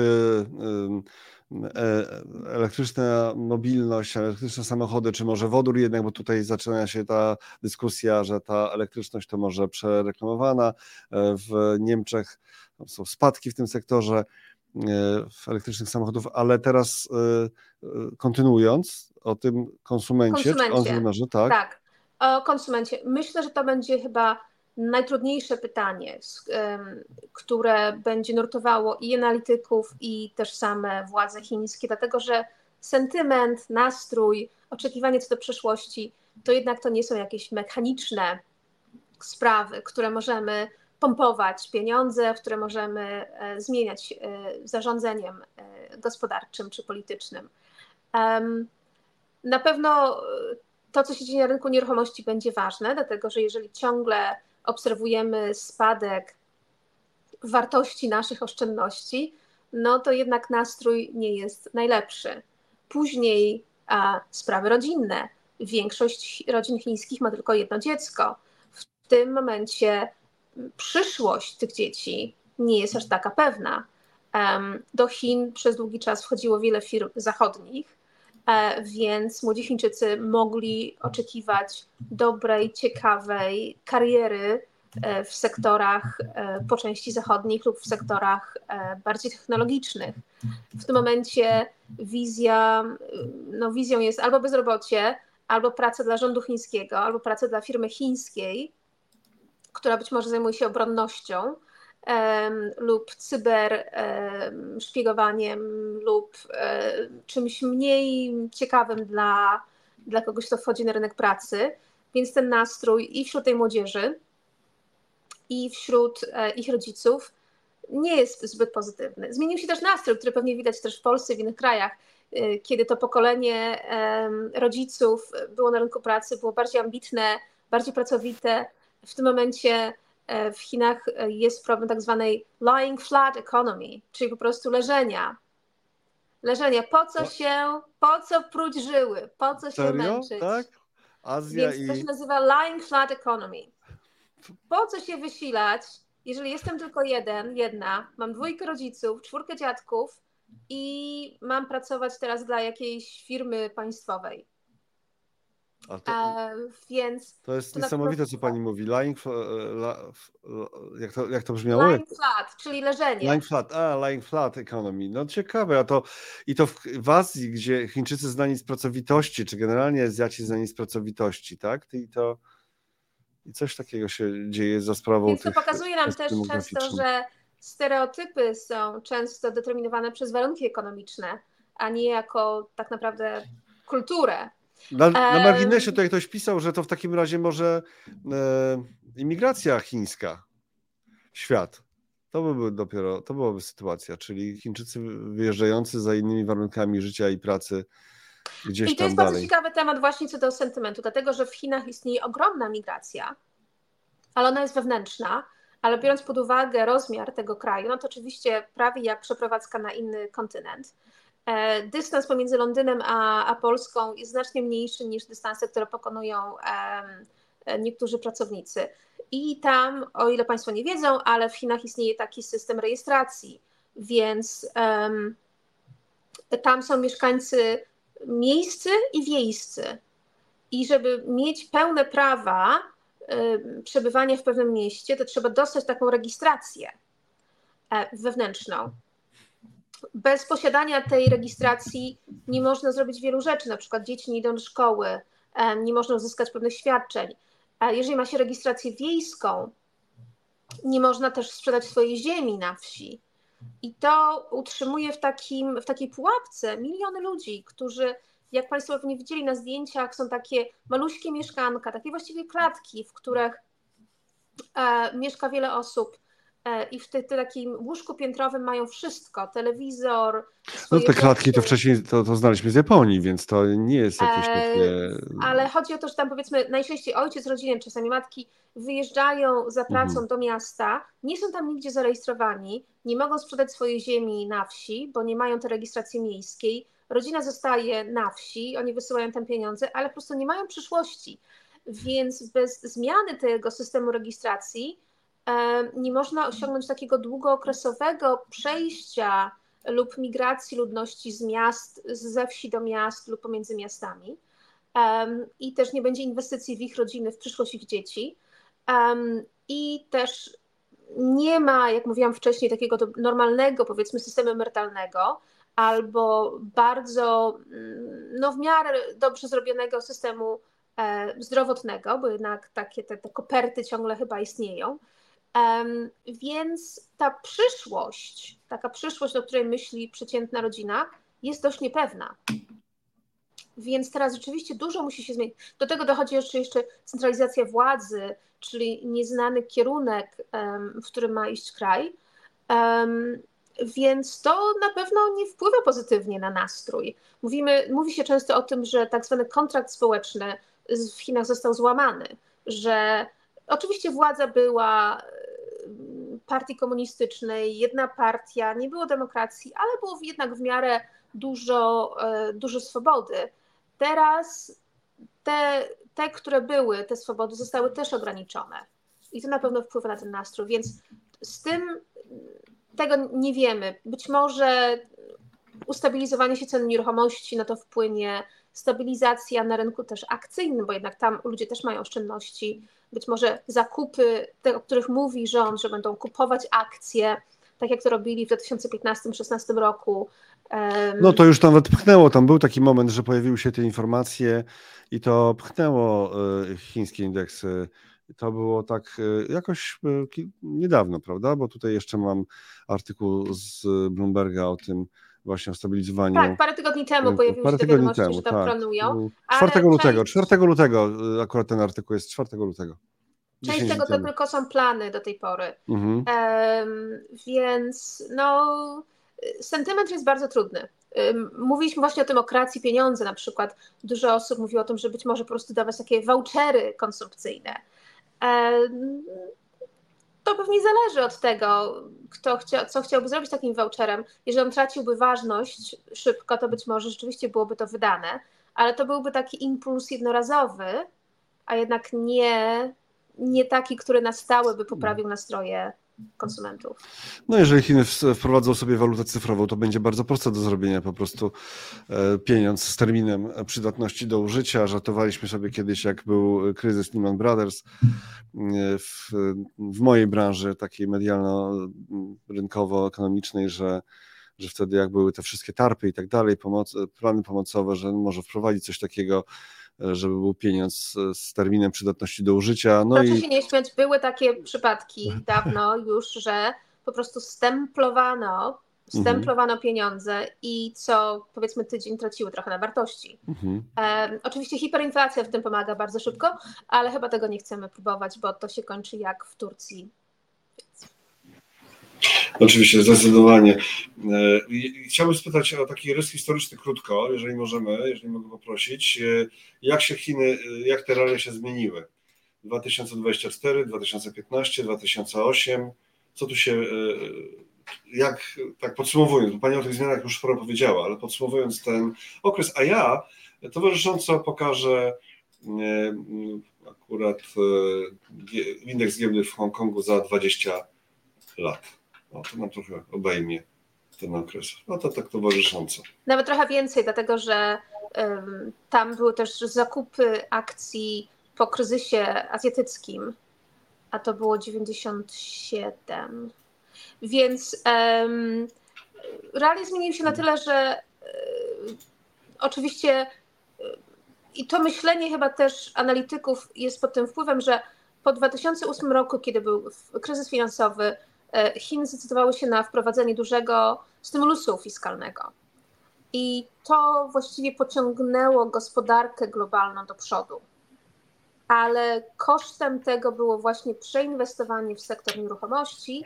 elektryczna mobilność, elektryczne samochody, czy może wodór jednak, bo tutaj zaczyna się ta dyskusja, że ta elektryczność to może przereklamowana. E, w Niemczech są spadki w tym sektorze e, w elektrycznych samochodów, ale teraz kontynuując o tym konsumencie, konsumencie. czy on tak? Tak, o konsumencie. Myślę, że to będzie chyba najtrudniejsze pytanie, które będzie nurtowało i analityków, i też same władze chińskie, dlatego że sentyment, nastrój, oczekiwanie co do przyszłości, to jednak to nie są jakieś mechaniczne sprawy, które możemy pompować pieniądze, w które możemy e, zmieniać e, zarządzeniem e, gospodarczym czy politycznym. Na pewno to, co się dzieje na rynku nieruchomości, będzie ważne, dlatego że jeżeli ciągle obserwujemy spadek wartości naszych oszczędności, no to jednak nastrój nie jest najlepszy. Później a, sprawy rodzinne. Większość rodzin chińskich ma tylko jedno dziecko. W tym momencie przyszłość tych dzieci nie jest aż taka pewna. Do Chin przez długi czas wchodziło wiele firm zachodnich, więc młodzi Chińczycy mogli oczekiwać dobrej, ciekawej kariery e, w sektorach e, po części zachodnich lub w sektorach bardziej technologicznych. W tym momencie wizja, no wizją jest albo bezrobocie, albo praca dla rządu chińskiego, albo praca dla firmy chińskiej, która być może zajmuje się obronnością lub cyber szpiegowaniem lub czymś mniej ciekawym dla, dla kogoś, kto wchodzi na rynek pracy. Więc ten nastrój i wśród tej młodzieży, i wśród e, ich rodziców nie jest zbyt pozytywny. Zmienił się też nastrój, który pewnie widać też w Polsce i w innych krajach, e, kiedy to pokolenie rodziców było na rynku pracy, było bardziej ambitne, bardziej pracowite. W tym momencie E, w Chinach e, jest problem tak zwanej lying flat economy, czyli po prostu leżenia. Leżenia. Po co się, po co pruć żyły, po co się Serio? męczyć. Tak? Azja Więc i... to się nazywa lying flat economy. Po co się wysilać, jeżeli jestem tylko jeden, jedna, mam dwójkę rodziców, czwórkę dziadków i mam pracować teraz dla jakiejś firmy państwowej. To, e, więc to jest to niesamowite, co pani mówi. Lying, jak, to, jak to brzmiało? Lying flat, czyli leżenie. Lying flat, a lying flat economy. No ciekawe, a to i to w, w Azji, gdzie Chińczycy znani z pracowitości, czy generalnie Azjaci znani z pracowitości, tak? I to i coś takiego się dzieje za sprawą Więc to pokazuje nam też często, że stereotypy są często determinowane przez warunki ekonomiczne, a nie jako tak naprawdę kulturę. Na, na marginesie tutaj ktoś pisał, że to w takim razie może e, imigracja chińska, świat. To byłby dopiero, to byłaby sytuacja, czyli Chińczycy wyjeżdżający za innymi warunkami życia i pracy gdzieś I to jest dalej. bardzo ciekawy temat właśnie co do sentymentu, dlatego że w Chinach istnieje ogromna migracja, ale ona jest wewnętrzna, ale biorąc pod uwagę rozmiar tego kraju, no to oczywiście prawie jak przeprowadzka na inny kontynent. E, dystans pomiędzy Londynem a, a Polską jest znacznie mniejszy niż dystanse, które pokonują e, niektórzy pracownicy. I tam, o ile Państwo nie wiedzą, ale w Chinach istnieje taki system rejestracji, więc um, tam są mieszkańcy miejscy i wiejscy. I żeby mieć pełne prawa y, przebywania w pewnym mieście, to trzeba dostać taką rejestrację y, wewnętrzną bez posiadania tej rejestracji nie można zrobić wielu rzeczy, na przykład dzieci nie idą do szkoły, nie można uzyskać pewnych świadczeń. Jeżeli ma się rejestrację wiejską, nie można też sprzedać swojej ziemi na wsi. I to utrzymuje w, takim, w takiej pułapce miliony ludzi, którzy, jak Państwo pewnie widzieli na zdjęciach, są takie maluśkie mieszkanka, takie właściwie klatki, w których e, mieszka wiele osób i w tym takim łóżku piętrowym mają wszystko, telewizor. No te klatki to wcześniej to, to znaliśmy z Japonii, więc to nie jest jakieś e, takie... Ale chodzi o to, że tam powiedzmy najczęściej ojciec rodziny, czasami matki wyjeżdżają za pracą mhm. do miasta, nie są tam nigdzie zarejestrowani, nie mogą sprzedać swojej ziemi na wsi, bo nie mają tej rejestracji miejskiej. Rodzina zostaje na wsi, oni wysyłają tam pieniądze, ale po prostu nie mają przyszłości. Więc bez zmiany tego systemu rejestracji nie można osiągnąć takiego długookresowego przejścia lub migracji ludności z miast, ze wsi do miast lub pomiędzy miastami. I też nie będzie inwestycji w ich rodziny, w przyszłość ich dzieci. I też nie ma, jak mówiłam wcześniej, takiego normalnego, powiedzmy, systemu emerytalnego albo bardzo, mm, no w miarę dobrze zrobionego systemu e, zdrowotnego, bo jednak takie te, te koperty ciągle chyba istnieją. Więc ta przyszłość, taka przyszłość, o której myśli przeciętna rodzina, jest dość niepewna. Więc teraz rzeczywiście dużo musi się zmienić. Do tego dochodzi jeszcze, jeszcze centralizacja władzy, czyli nieznany kierunek, w którym ma iść kraj. Więc to na pewno nie wpływa pozytywnie na nastrój. Mówimy, mówi się często o tym, że tak zwany kontrakt społeczny w Chinach został złamany, że oczywiście władza była partii komunistycznej, jedna partia, nie było demokracji, ale było jednak w miarę dużo, e, dużo swobody. Teraz te, te, które były, te swobody zostały też ograniczone. I to na pewno wpływa na ten nastrój, więc z tym tego nie wiemy. Być może ustabilizowanie się cen nieruchomości na to wpłynie, stabilizacja na rynku też akcyjnym, bo jednak tam ludzie też mają oszczędności, być może zakupy, te, o których mówi rząd, że będą kupować akcje, tak jak to robili w 2015-2016 roku. No to już nawet pchnęło, tam był taki moment, że pojawiły się te informacje i to pchnęło e, chińskie indeksy. To było tak e, jakoś e, niedawno, prawda? Bo tutaj jeszcze mam artykuł z Bloomberga o tym, właśnie o stabilizowaniu. Tak, parę tygodni temu pojawiły parę się te wiadomości, temu, że tam tak. planują. 4 lutego, część... 4 lutego akurat ten artykuł jest 4 lutego. Część tego to tylko są plany do tej pory. Mhm. Um, więc no, sentyment jest bardzo trudny. Mówiliśmy właśnie o demokracji pieniądze na przykład. Dużo osób mówiło o tym, że być może po prostu dawać takie vouchery konsumpcyjne. To pewnie zależy od tego, kto chcia, co chciałby zrobić takim voucherem. Jeżeli on traciłby ważność szybko, to być może rzeczywiście byłoby to wydane, ale to byłby taki impuls jednorazowy, a jednak nie, nie taki, który na stałe by poprawił nastroje konsumentów. No jeżeli Chiny wprowadzą sobie walutę cyfrową, to będzie bardzo proste do zrobienia po prostu e, pieniądz z terminem przydatności do użycia. Żartowaliśmy sobie kiedyś, jak był kryzys Lehman Brothers e, w, w mojej branży takiej medialno-rynkowo-ekonomicznej, że że wtedy jak były te wszystkie tarpy i tak dalej, pomoc, plany pomocowe, że może wprowadzić coś takiego żeby był pieniądz z terminem przydatności do użycia. No Proszę i... się nie śmiać, były takie przypadki dawno już, że po prostu stemplowano, stemplowano mhm. pieniądze i co powiedzmy tydzień traciły trochę na wartości. Mhm. E, oczywiście hiperinflacja w tym pomaga bardzo szybko, ale chyba tego nie chcemy próbować, bo to się kończy jak w Turcji Oczywiście, zdecydowanie. E, chciałbym spytać o taki rys historyczny krótko, jeżeli możemy, jeżeli mogę poprosić. E, jak się Chiny, e, jak te realia się zmieniły? 2024, 2015, 2008. Co tu się, jak, tak podsumowując, Pani o tych zmianach już sporo powiedziała, ale podsumowując ten okres, a ja towarzysząco pokażę akurat indeks giełdy w Hongkongu za 20 lat. No, to nam trochę obejmie ten okres. No to tak towarzysząco. Nawet trochę więcej, dlatego że um, tam były też zakupy akcji po kryzysie azjatyckim, a to było 97. Więc um, realia zmieniły się na tyle, że um, oczywiście i to myślenie chyba też analityków jest pod tym wpływem, że po 2008 roku, kiedy był kryzys finansowy, E, Chiny zdecydowały się na wprowadzenie dużego stymulusu fiskalnego. I to właściwie pociągnęło gospodarkę globalną do przodu. Ale kosztem tego było właśnie przeinwestowanie w sektor nieruchomości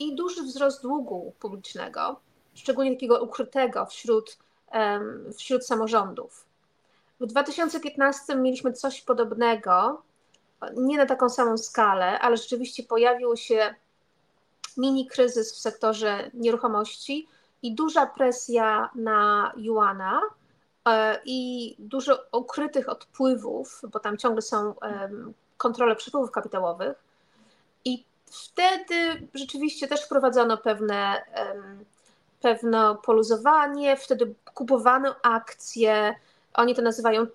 i duży wzrost długu publicznego, szczególnie takiego ukrytego wśród, wśród samorządów. W 2015 mieliśmy coś podobnego, nie na taką samą skalę, ale rzeczywiście pojawiło się mini kryzys w sektorze nieruchomości i duża presja na Juana e, i dużo ukrytych odpływów, bo tam ciągle są kontrole przepływów kapitałowych. I wtedy rzeczywiście też wprowadzono pewne, pewne poluzowanie, wtedy kupowano akcje, oni to nazywają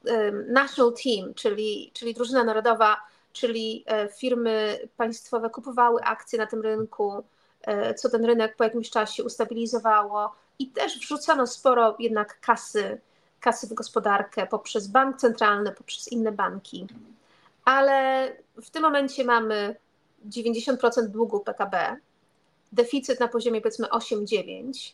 national team, czyli, czyli drużyna narodowa, czyli e, firmy państwowe kupowały akcje na tym rynku, e, co ten rynek po jakimś czasie ustabilizowało i też wrzucano sporo jednak kasy, kasy w gospodarkę poprzez bank centralny, poprzez inne banki. Ale w tym momencie mamy 90% długu PKB, deficyt na poziomie powiedzmy 8-9,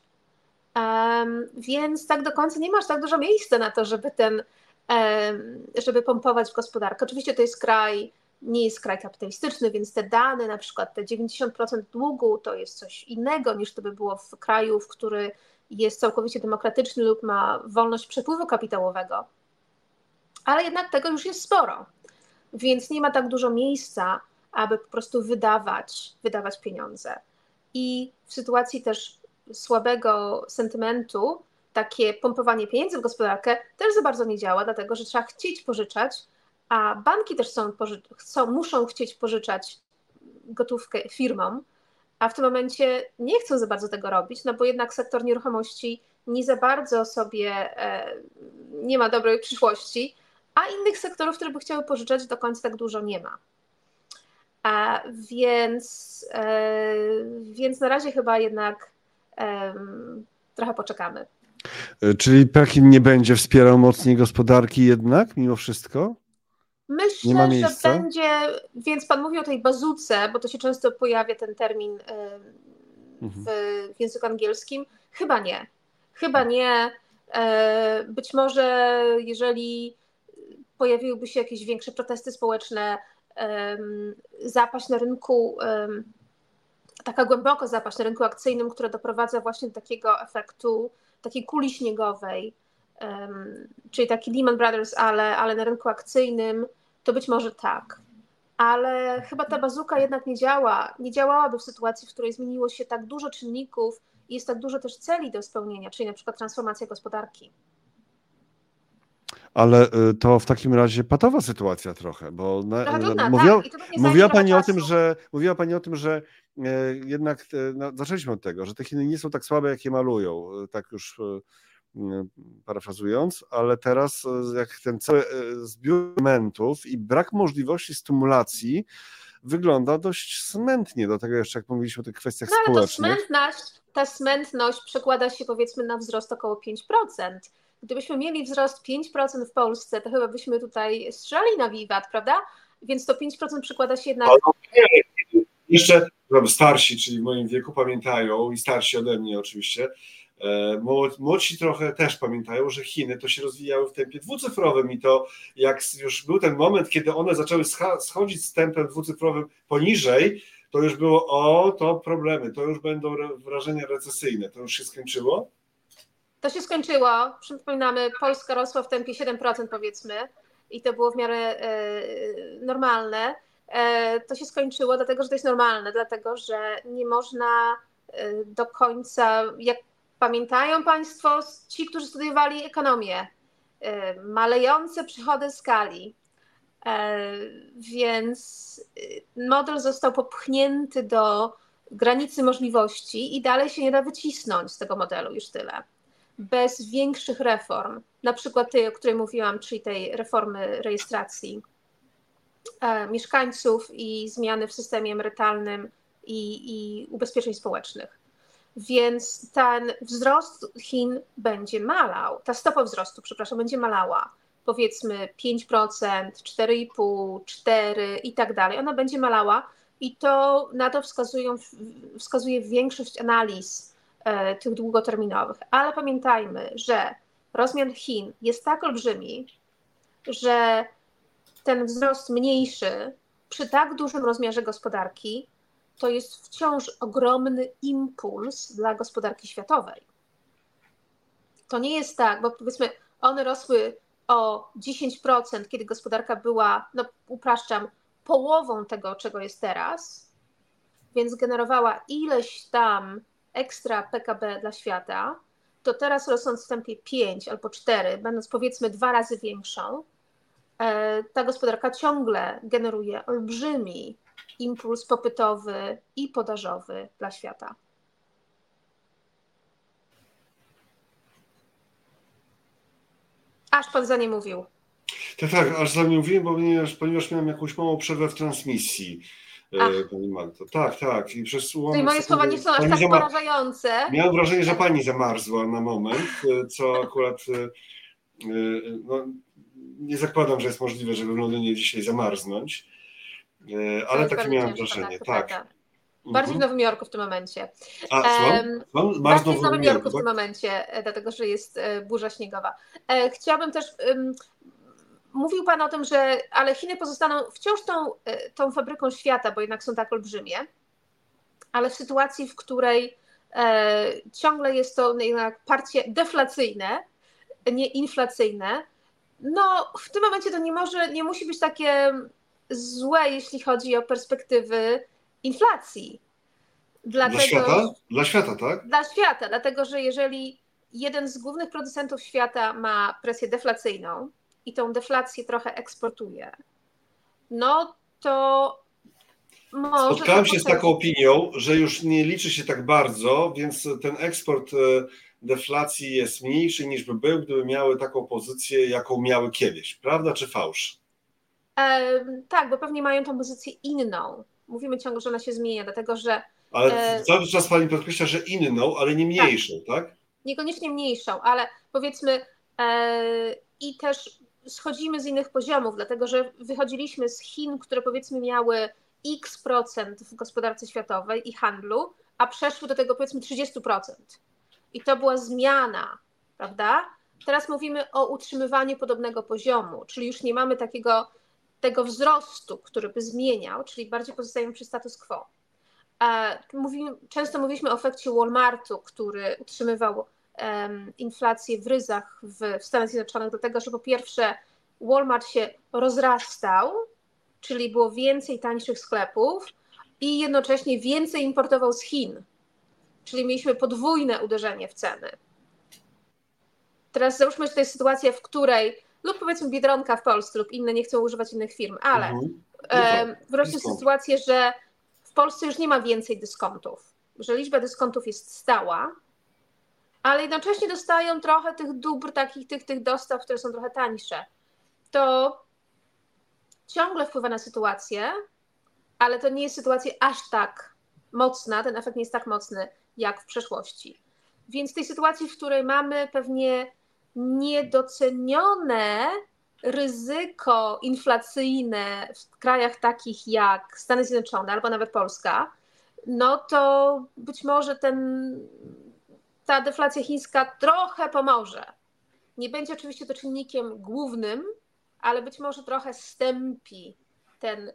um, więc tak do końca nie masz tak dużo miejsca na to, żeby ten, um, żeby pompować w gospodarkę. Oczywiście to jest kraj, nie jest kraj kapitalistyczny, więc te dane, na przykład te 90% długu, to jest coś innego niż to by było w kraju, w który jest całkowicie demokratyczny lub ma wolność przepływu kapitałowego. Ale jednak tego już jest sporo, więc nie ma tak dużo miejsca aby po prostu wydawać, wydawać pieniądze. I w sytuacji też słabego sentymentu, takie pompowanie pieniędzy w gospodarkę też za bardzo nie działa, dlatego że trzeba chcieć pożyczać, a banki też są, chcą, muszą chcieć pożyczać gotówkę firmom, a w tym momencie nie chcą za bardzo tego robić, no bo jednak sektor nieruchomości nie za bardzo sobie e, nie ma dobrej przyszłości, a innych sektorów, które by chciały pożyczać, do końca tak dużo nie ma. A więc, e, więc na razie chyba jednak trochę poczekamy. E, czyli Pekin nie będzie wspierał mocniej gospodarki jednak, mimo wszystko? Myślę, że będzie, więc pan mówi o tej bazuce, bo to się często pojawia ten termin w, w języku angielskim. Chyba nie. Chyba nie. E, być może jeżeli pojawiłyby się jakieś większe protesty społeczne, zapaść na rynku, taka głęboko zapaść na rynku akcyjnym, która doprowadza właśnie do takiego efektu, takiej kuli śniegowej, czyli taki Lehman Brothers, ale, ale na rynku akcyjnym, to być może tak. Ale chyba ta bazuka jednak nie działa, nie działałaby w sytuacji, w której zmieniło się tak dużo czynników i jest tak dużo też celi do spełnienia, czyli na przykład transformacja gospodarki. Ale y, to w takim razie patowa sytuacja trochę, bo na, trudna, mówiła, tak. mówiła Pani o tym, że mówiła Pani o tym, że e, jednak e, no, zaczęliśmy od tego, że te Chiny nie są tak słabe, jak je malują, e, tak już parafrazując, ale teraz jak ten cały zbiór elementów i brak możliwości stymulacji wygląda dość smętnie do tego jeszcze, jak mówiliśmy o tych kwestiach no, ale społecznych. To smętność, ta smętność przekłada się powiedzmy na wzrost około 5%. Gdybyśmy mieli wzrost 5% w Polsce, to chyba byśmy tutaj strzelali na wiwat, prawda? Więc to 5% przekłada się jednak. Jeszcze starsi, czyli w moim wieku, pamiętają i starsi ode mnie oczywiście. E, młodsi trochę też pamiętają, że Chiny to się rozwijały w tempie dwucyfrowym i to jak już był ten moment, kiedy one zaczęły schodzić z tempem dwucyfrowym poniżej, to już było o, to problemy, to już będą wrażenia recesyjne. To już się skończyło? To się skończyło. Przypominamy, Polska rosła w tempie 7% powiedzmy i to było w miarę e, normalne. E, to się skończyło, dlatego że to jest normalne, dlatego że nie można do końca, jak pamiętają Państwo, ci, którzy studiowali ekonomię, malejące przychody skali, więc model został popchnięty do granicy możliwości i dalej się nie da wycisnąć z tego modelu już tyle bez większych reform, na przykład tej, o której mówiłam, czyli tej reformy rejestracji e, mieszkańców i zmiany w systemie emerytalnym i, i ubezpieczeń społecznych. Więc ten wzrost Chin będzie malał, ta stopa wzrostu, przepraszam, będzie malała. Powiedzmy 5%, 4,5%, 4% i tak dalej. Ona będzie malała i to na to wskazują, wskazuje większość analiz E, tych długoterminowych. Ale pamiętajmy, że rozmiar Chin jest tak olbrzymi, że ten wzrost mniejszy przy tak dużym rozmiarze gospodarki to jest wciąż ogromny impuls dla gospodarki światowej. To nie jest tak, bo powiedzmy, one rosły o 10%, kiedy gospodarka była, no upraszczam, połową tego, czego jest teraz, więc generowała ileś tam ekstra PKB dla świata, to teraz rosnąc w tempie 5 albo 4, będąc powiedzmy dwa razy większą, e, ta gospodarka ciągle generuje olbrzymi impuls popytowy i podażowy dla świata. Aż pan za nie mówił. Tak, tak, aż za nie mówiłem, ponieważ, ponieważ miałem jakąś małą przerwę w transmisji. E, Ach. Pani. Tak, tak. I przez Czyli moje słowa nie są aż tak zamar... porażające. Miałem wrażenie, że pani zamarzła na moment, e, co akurat e, no, nie zakładam, że jest możliwe, żeby w Londynie dzisiaj zamarznąć, ale takie miałem wrażenie. Tak. Bardziej mhm. w Nowym Jorku w tym momencie. A, um, bardziej w Nowym Jorku w tym tak? momencie, dlatego że jest burza śniegowa. Chciałabym też Mówił Pan o tym, że ale Chiny pozostaną wciąż tą, e, tą fabryką świata, bo jednak są tak olbrzymie, ale w sytuacji, w której e, ciągle jest to jednak parcie deflacyjne, nie inflacyjne, no w tym momencie to nie może, nie musi być takie złe, jeśli chodzi o perspektywy inflacji. Dlatego, dla świata? Dla świata, tak? Dla świata, dlatego że jeżeli jeden z głównych producentów świata ma presję deflacyjną, i tą deflację trochę eksportuje, no to może. Spotkałem się z taką opinią, że już nie liczy się tak bardzo, więc ten eksport e, deflacji jest mniejszy niż by był, gdyby miały taką pozycję, jaką miały kiedyś. Prawda czy fałsz? Tak, bo pewnie mają tą pozycję inną. Mówimy ciągle, że ona się zmienia, dlatego że. Ale e... cały czas pani podkreśla, że inną, ale nie mniejszą, tak? tak? Niekoniecznie mniejszą, ale powiedzmy e... i też schodzimy z innych poziomów, dlatego że wychodziliśmy z Chin, które powiedzmy miały x procent w gospodarce światowej i handlu, a przeszły do tego powiedzmy 30%. I to była zmiana, prawda? Teraz mówimy o utrzymywaniu podobnego poziomu, czyli już nie mamy takiego tego wzrostu, który by zmieniał, czyli bardziej pozostajemy przy status quo. Mówimy, często mówiliśmy o efekcie Walmartu, który utrzymywał inflację w ryzach w, w Stanach Zjednoczonych, do tego, że po pierwsze Walmart się rozrastał, czyli było więcej tańszych sklepów i jednocześnie więcej importował z Chin. Czyli mieliśmy podwójne uderzenie w ceny. Teraz załóżmy, że to jest sytuacja, w której, lub powiedzmy Biedronka w Polsce, lub inne, nie chcą używać innych firm, ale mhm. e, wyobraźcie sytuację, że w Polsce już nie ma więcej dyskontów, że liczba dyskontów jest stała, ale jednocześnie dostają trochę tych dóbr, takich tych, tych dostaw, które są trochę tańsze. To ciągle wpływa na sytuację, ale to nie jest sytuacja aż tak mocna, ten efekt nie jest tak mocny jak w przeszłości. Więc w tej sytuacji, w której mamy pewnie niedocenione ryzyko inflacyjne w krajach takich jak Stany Zjednoczone albo nawet Polska, no to być może ten ta deflacja chińska trochę pomoże. Nie będzie oczywiście to czynnikiem głównym, ale być może trochę stępi ten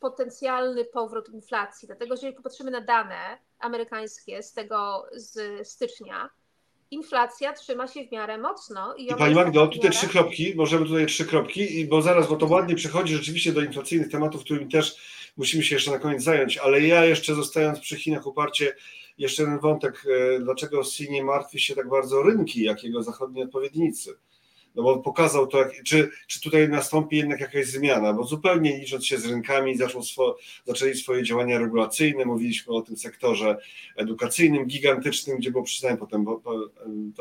potencjalny powrót inflacji. Dlatego, że jeżeli popatrzymy na dane amerykańskie z tego z stycznia, inflacja trzyma się w miarę mocno. I, I Pani Magdo, tutaj miarę... trzy kropki, możemy tutaj trzy kropki, bo zaraz, bo to ładnie przechodzi rzeczywiście do inflacyjnych tematów, którymi też musimy się jeszcze na koniec zająć, ale ja jeszcze zostając przy Chinach uparcie jeszcze jeden wątek, e, dlaczego Xi nie martwi się tak bardzo rynki, jak jego zachodni odpowiednicy. No bo pokazał to, czy, czy tutaj nastąpi jednak jakaś zmiana, bo zupełnie licząc się z rynkami, zaczął swo, zaczęli swoje działania regulacyjne. Mówiliśmy o tym sektorze edukacyjnym, gigantycznym, gdzie było przyznanie potem bo, bo,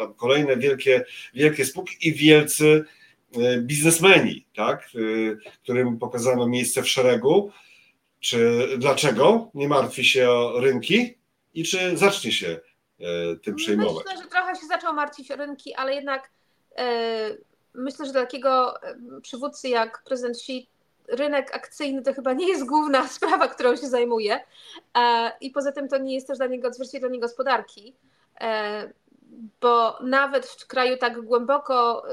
kolejne wielkie, wielkie spółki i wielcy e, biznesmeni, tak, e, którym pokazano miejsce w szeregu. Czy dlaczego nie martwi się o rynki? i czy zacznie się e, tym przejmować? Myślę, że trochę się zaczął martwić o rynki, ale jednak myślę, że dla takiego e, przywódcy jak prezydent Xi rynek akcyjny to chyba nie jest główna sprawa, którą się zajmuje i poza tym to nie jest też dla niego odzwierciedlenie gospodarki, bo nawet w kraju tak głęboko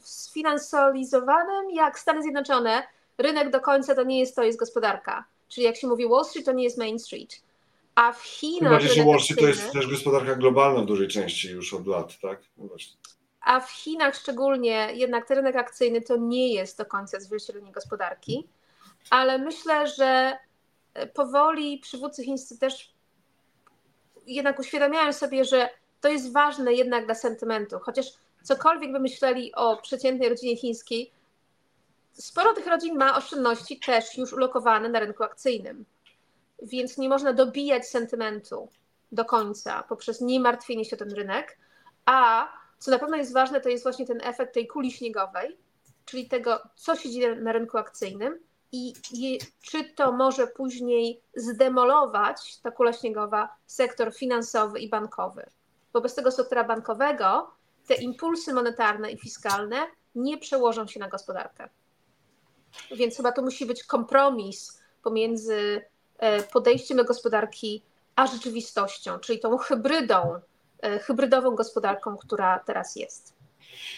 sfinansolizowanym jak Stany Zjednoczone, rynek do końca to nie jest to, jest gospodarka. Czyli jak się mówi Wall Street, to nie jest Main Street. A w Chinach. Bardziej, że Wall Street to jest też gospodarka globalna w dużej części już od lat, tak? No a w Chinach szczególnie jednak ten rynek akcyjny to nie jest do końca zwierciadlenie gospodarki, ale myślę, że e, powoli przywódcy chińscy też jednak uświadamiają sobie, że to jest ważne jednak dla sentymentu. Chociaż cokolwiek by myśleli o przeciętnej rodzinie chińskiej, sporo tych rodzin ma oszczędności też już ulokowane na rynku akcyjnym, więc nie można dobijać sentymentu do końca poprzez niemartwienie się o ten rynek, a co na pewno jest ważne, to jest właśnie ten efekt tej kuli śniegowej, czyli tego, co się dzieje na rynku akcyjnym i czy to może później zdemolować, ta kula śniegowa, sektor finansowy i bankowy. Wobec tego sektora bankowego te impulsy monetarne i fiskalne nie przełożą się na gospodarkę. Więc chyba to musi być kompromis pomiędzy e, podejściem do gospodarki a rzeczywistością, czyli tą hybrydą, hybrydową gospodarką, która teraz jest.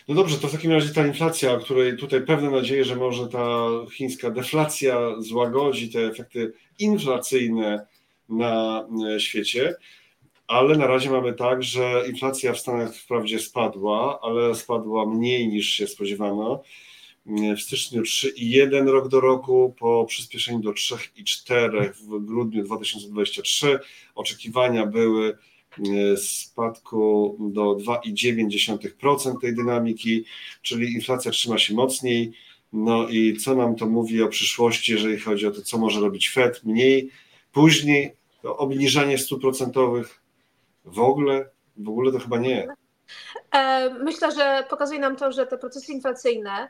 No dobrze, to w takim razie ta inflacja, o której tutaj pewne nadzieje, że może ta chińska deflacja złagodzi te efekty inflacyjne na e, świecie, ale na razie mamy tak, że inflacja w Stanach wprawdzie spadła, ale spadła mniej niż się spodziewano. W styczniu 3,1 rok do roku, po przyspieszeniu do 3,4 w grudniu 2023 oczekiwania były e, spadku do 2,9% tej dynamiki, czyli inflacja trzyma się mocniej. No i co nam to mówi o przyszłości, jeżeli chodzi o to, co może robić Fed mniej, później to obniżanie stóp procentowych w ogóle, w ogóle to chyba nie. E, myślę, że pokazuje nam to, że te procesy inflacyjne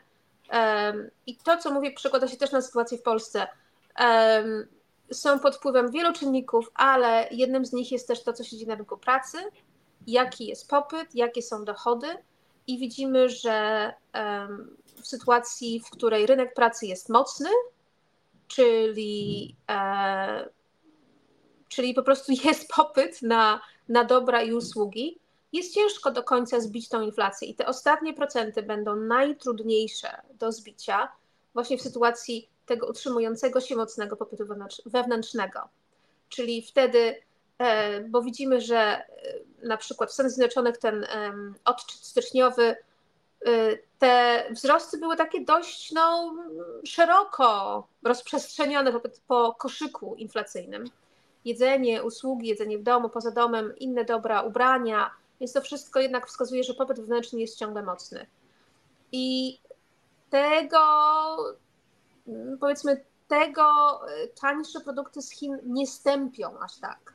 i to, co mówię, przekłada się też na sytuację w Polsce. Są pod wpływem wielu czynników, ale jednym z nich jest też to, co się dzieje na rynku pracy, jaki jest popyt, jakie są dochody, i widzimy, że w sytuacji, w której rynek pracy jest mocny, czyli, e, czyli po prostu jest popyt na, na dobra i usługi, jest ciężko do końca zbić tą inflację i te ostatnie procenty będą najtrudniejsze do zbicia właśnie w sytuacji tego utrzymującego się mocnego popytu wewnętrznego. Czyli wtedy, e, bo widzimy, że e, na przykład w Stanach Zjednoczonych ten odczyt styczniowy, e, te wzrosty były takie dość no, szeroko rozprzestrzenione po, koszyku inflacyjnym. Jedzenie, usługi, jedzenie w domu, poza domem, inne dobra, ubrania, więc to wszystko jednak wskazuje, że popyt wewnętrzny jest ciągle mocny. I tego, powiedzmy, tego y, tańsze produkty z Chin nie stępią aż tak.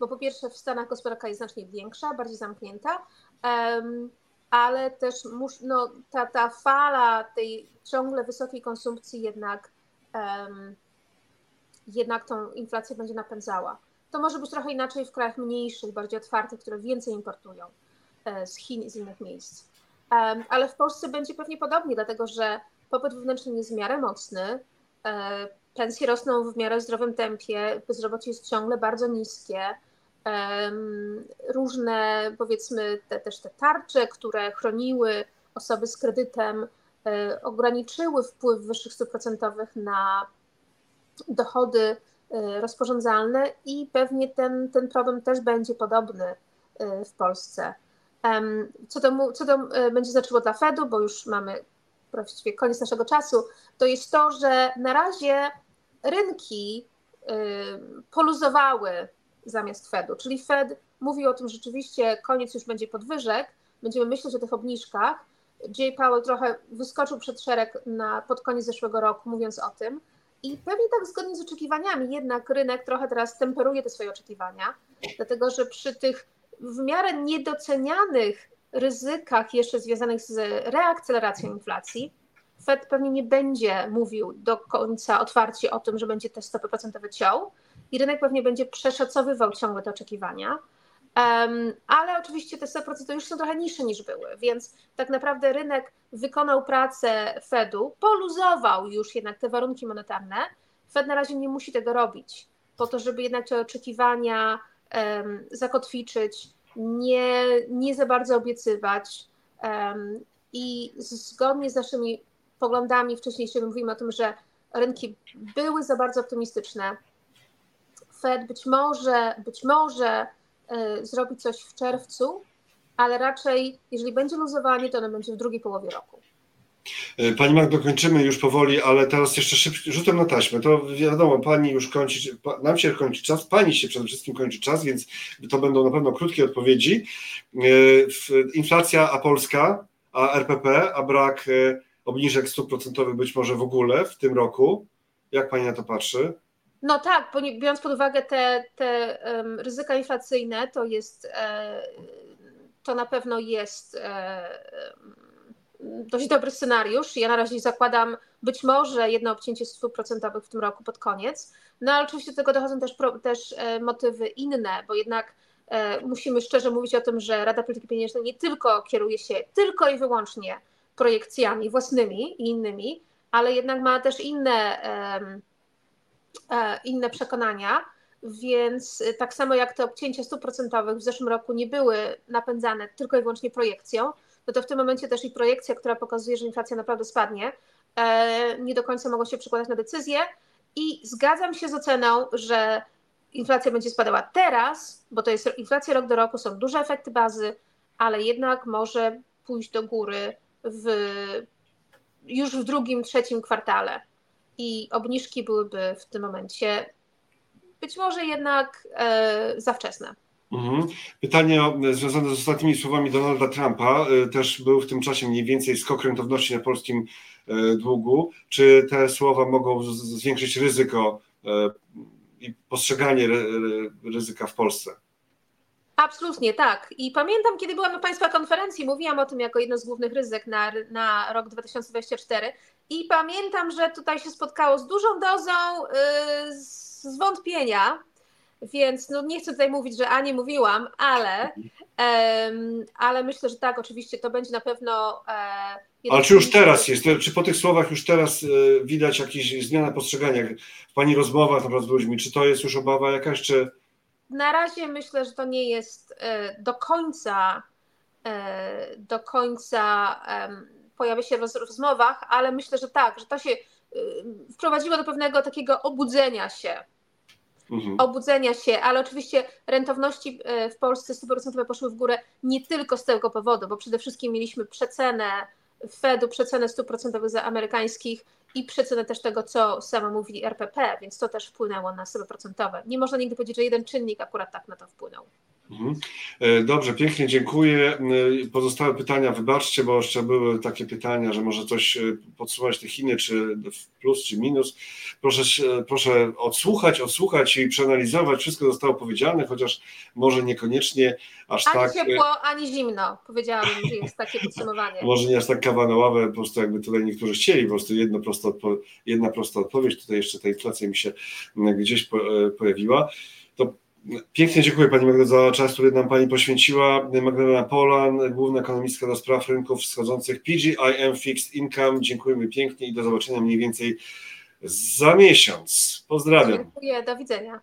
Bo po pierwsze w Stanach gospodarka jest znacznie większa, bardziej zamknięta, ale też no, ta, ta fala tej ciągle wysokiej konsumpcji jednak, jednak tą inflację będzie napędzała. To może być trochę inaczej w krajach mniejszych, bardziej otwartych, które więcej importują e, z Chin i z innych miejsc. Ale w Polsce będzie pewnie podobnie, dlatego że popyt wewnętrzny jest w miarę mocny, e, pensje rosną w miarę zdrowym tempie, bezrobocie jest ciągle bardzo niskie. Różne, powiedzmy, te, też te tarcze, które chroniły osoby z kredytem, e, ograniczyły wpływ wyższych stóp procentowych na dochody Y, rozporządzalne i pewnie ten, ten problem też będzie podobny w Polsce. Co to, co to będzie znaczyło dla Fedu, bo już mamy właściwie koniec naszego czasu, to jest to, że na razie rynki poluzowały zamiast Fedu, czyli Fed mówił o tym, rzeczywiście koniec już będzie podwyżek, będziemy myśleć o tych obniżkach. Jay Powell trochę wyskoczył przed szereg na, pod koniec zeszłego roku, mówiąc o tym, i pewnie tak zgodnie z oczekiwaniami, jednak rynek trochę teraz temperuje te swoje oczekiwania, dlatego że przy tych w miarę niedocenianych ryzykach jeszcze związanych z reakceleracją inflacji, Fed pewnie nie będzie mówił do końca otwarcie o tym, że będzie te stopy procentowe ciął i rynek pewnie będzie przeszacowywał ciągle te oczekiwania. Um, ale oczywiście te stopy procentowe już są trochę niższe niż były, więc tak naprawdę rynek wykonał pracę Fedu, poluzował już jednak te warunki monetarne. Fed na razie nie musi tego robić, po to, żeby jednak te oczekiwania um, zakotwiczyć, nie, nie za bardzo obiecywać. Um, I zgodnie z naszymi poglądami wcześniejszymi mówimy o tym, że rynki były za bardzo optymistyczne. Fed być może, być może Y, zrobić coś w czerwcu, ale raczej, jeżeli będzie luzowanie, to ono będzie w drugiej połowie roku. Y, pani Magdo, kończymy już powoli, ale teraz jeszcze szybko, rzutem na taśmę. To wiadomo, pani już kończy, nam się kończy czas, pani się przede wszystkim kończy czas, więc to będą na pewno krótkie odpowiedzi. Y, inflacja, a Polska, a RPP, a brak obniżek stóp procentowych być może w ogóle w tym roku. Jak Pani na to patrzy? No tak, biorąc pod uwagę te, te ryzyka inflacyjne, to jest e, to na pewno jest e, dość dobry scenariusz. Ja na razie zakładam być może jedno obcięcie stóp procentowych w tym roku pod koniec. No ale oczywiście do tego dochodzą też, też e, motywy inne, bo jednak e, musimy szczerze mówić o tym, że Rada Polityki Pieniężnej nie tylko kieruje się tylko i wyłącznie projekcjami własnymi i innymi, ale jednak ma też inne, inne przekonania. Więc tak samo jak te obcięcia stóp procentowych w zeszłym roku nie były napędzane tylko i wyłącznie projekcją, no to w tym momencie też i projekcja, która pokazuje, że inflacja naprawdę spadnie, e, nie do końca mogą się przekładać na decyzję. I zgadzam się z oceną, że inflacja będzie spadała teraz, bo to jest inflacja rok do roku, są duże efekty bazy, ale jednak może pójść do góry w, już w drugim, trzecim kwartale. I obniżki byłyby w tym momencie być może jednak e, za wczesne. Mhm. Pytanie związane z ostatnimi słowami Donalda Trumpa. E, też był w tym czasie mniej więcej skok rentowności na polskim e, długu. Czy te słowa mogą zwiększyć ryzyko e, i postrzeganie ryzyka w Polsce? Absolutnie tak. I pamiętam, kiedy byłam na Państwa konferencji, mówiłam o tym jako jedno z głównych ryzyk na, na rok 2024. I pamiętam, że tutaj się spotkało z dużą dozą yy, zwątpienia więc no nie chcę tutaj mówić, że Ani mówiłam, ale, um, ale myślę, że tak, oczywiście to będzie na pewno. E, ale czy już teraz jest, czy po tych słowach już teraz e, widać jakieś zmiana postrzegania w Pani rozmowach z ludźmi? Czy to jest już obawa jakaś, czy. Na razie myślę, że to nie jest e, do końca e, do końca pojawia się w rozmowach, ale myślę, że tak, że to się wprowadziło do pewnego takiego obudzenia się mhm. obudzenia się, ale oczywiście rentowności e, w Polsce 100% poszły w górę nie tylko z tego powodu, bo przede wszystkim mieliśmy przecenę Fedu, przecenę stóp procentowych za amerykańskich i przecenę też tego, co sama mówi RPP, więc to też wpłynęło na stopy procentowe. Nie można nigdy powiedzieć, że jeden czynnik akurat tak na to wpłynął. Mhm. E, dobrze, pięknie dziękuję. E, pozostałe pytania wybaczcie, bo jeszcze były takie pytania, że może coś e, podsumować te Chiny, czy plus, czy minus. Proszę, proszę odsłuchać, odsłuchać i przeanalizować. Wszystko zostało powiedziane, chociaż może niekoniecznie aż ani tak. Ani ciepło, ani zimno. Powiedziałabym, że jest takie podsumowanie. może nie aż tak kawa na ławę, po prostu jakby tutaj niektórzy chcieli, po prostu jedno prosto jedna prosta odpowiedź. Tutaj jeszcze ta inflacja mi się gdzieś po, pojawiła. Pięknie dziękuję Pani Magdalena za czas, który nam Pani poświęciła. Magdalena Polan, główna ekonomistka do spraw rynków wschodzących PGIM Fixed Income. Dziękujemy pięknie i do zobaczenia mniej więcej za miesiąc. Pozdrawiam. Dziękuję, do widzenia.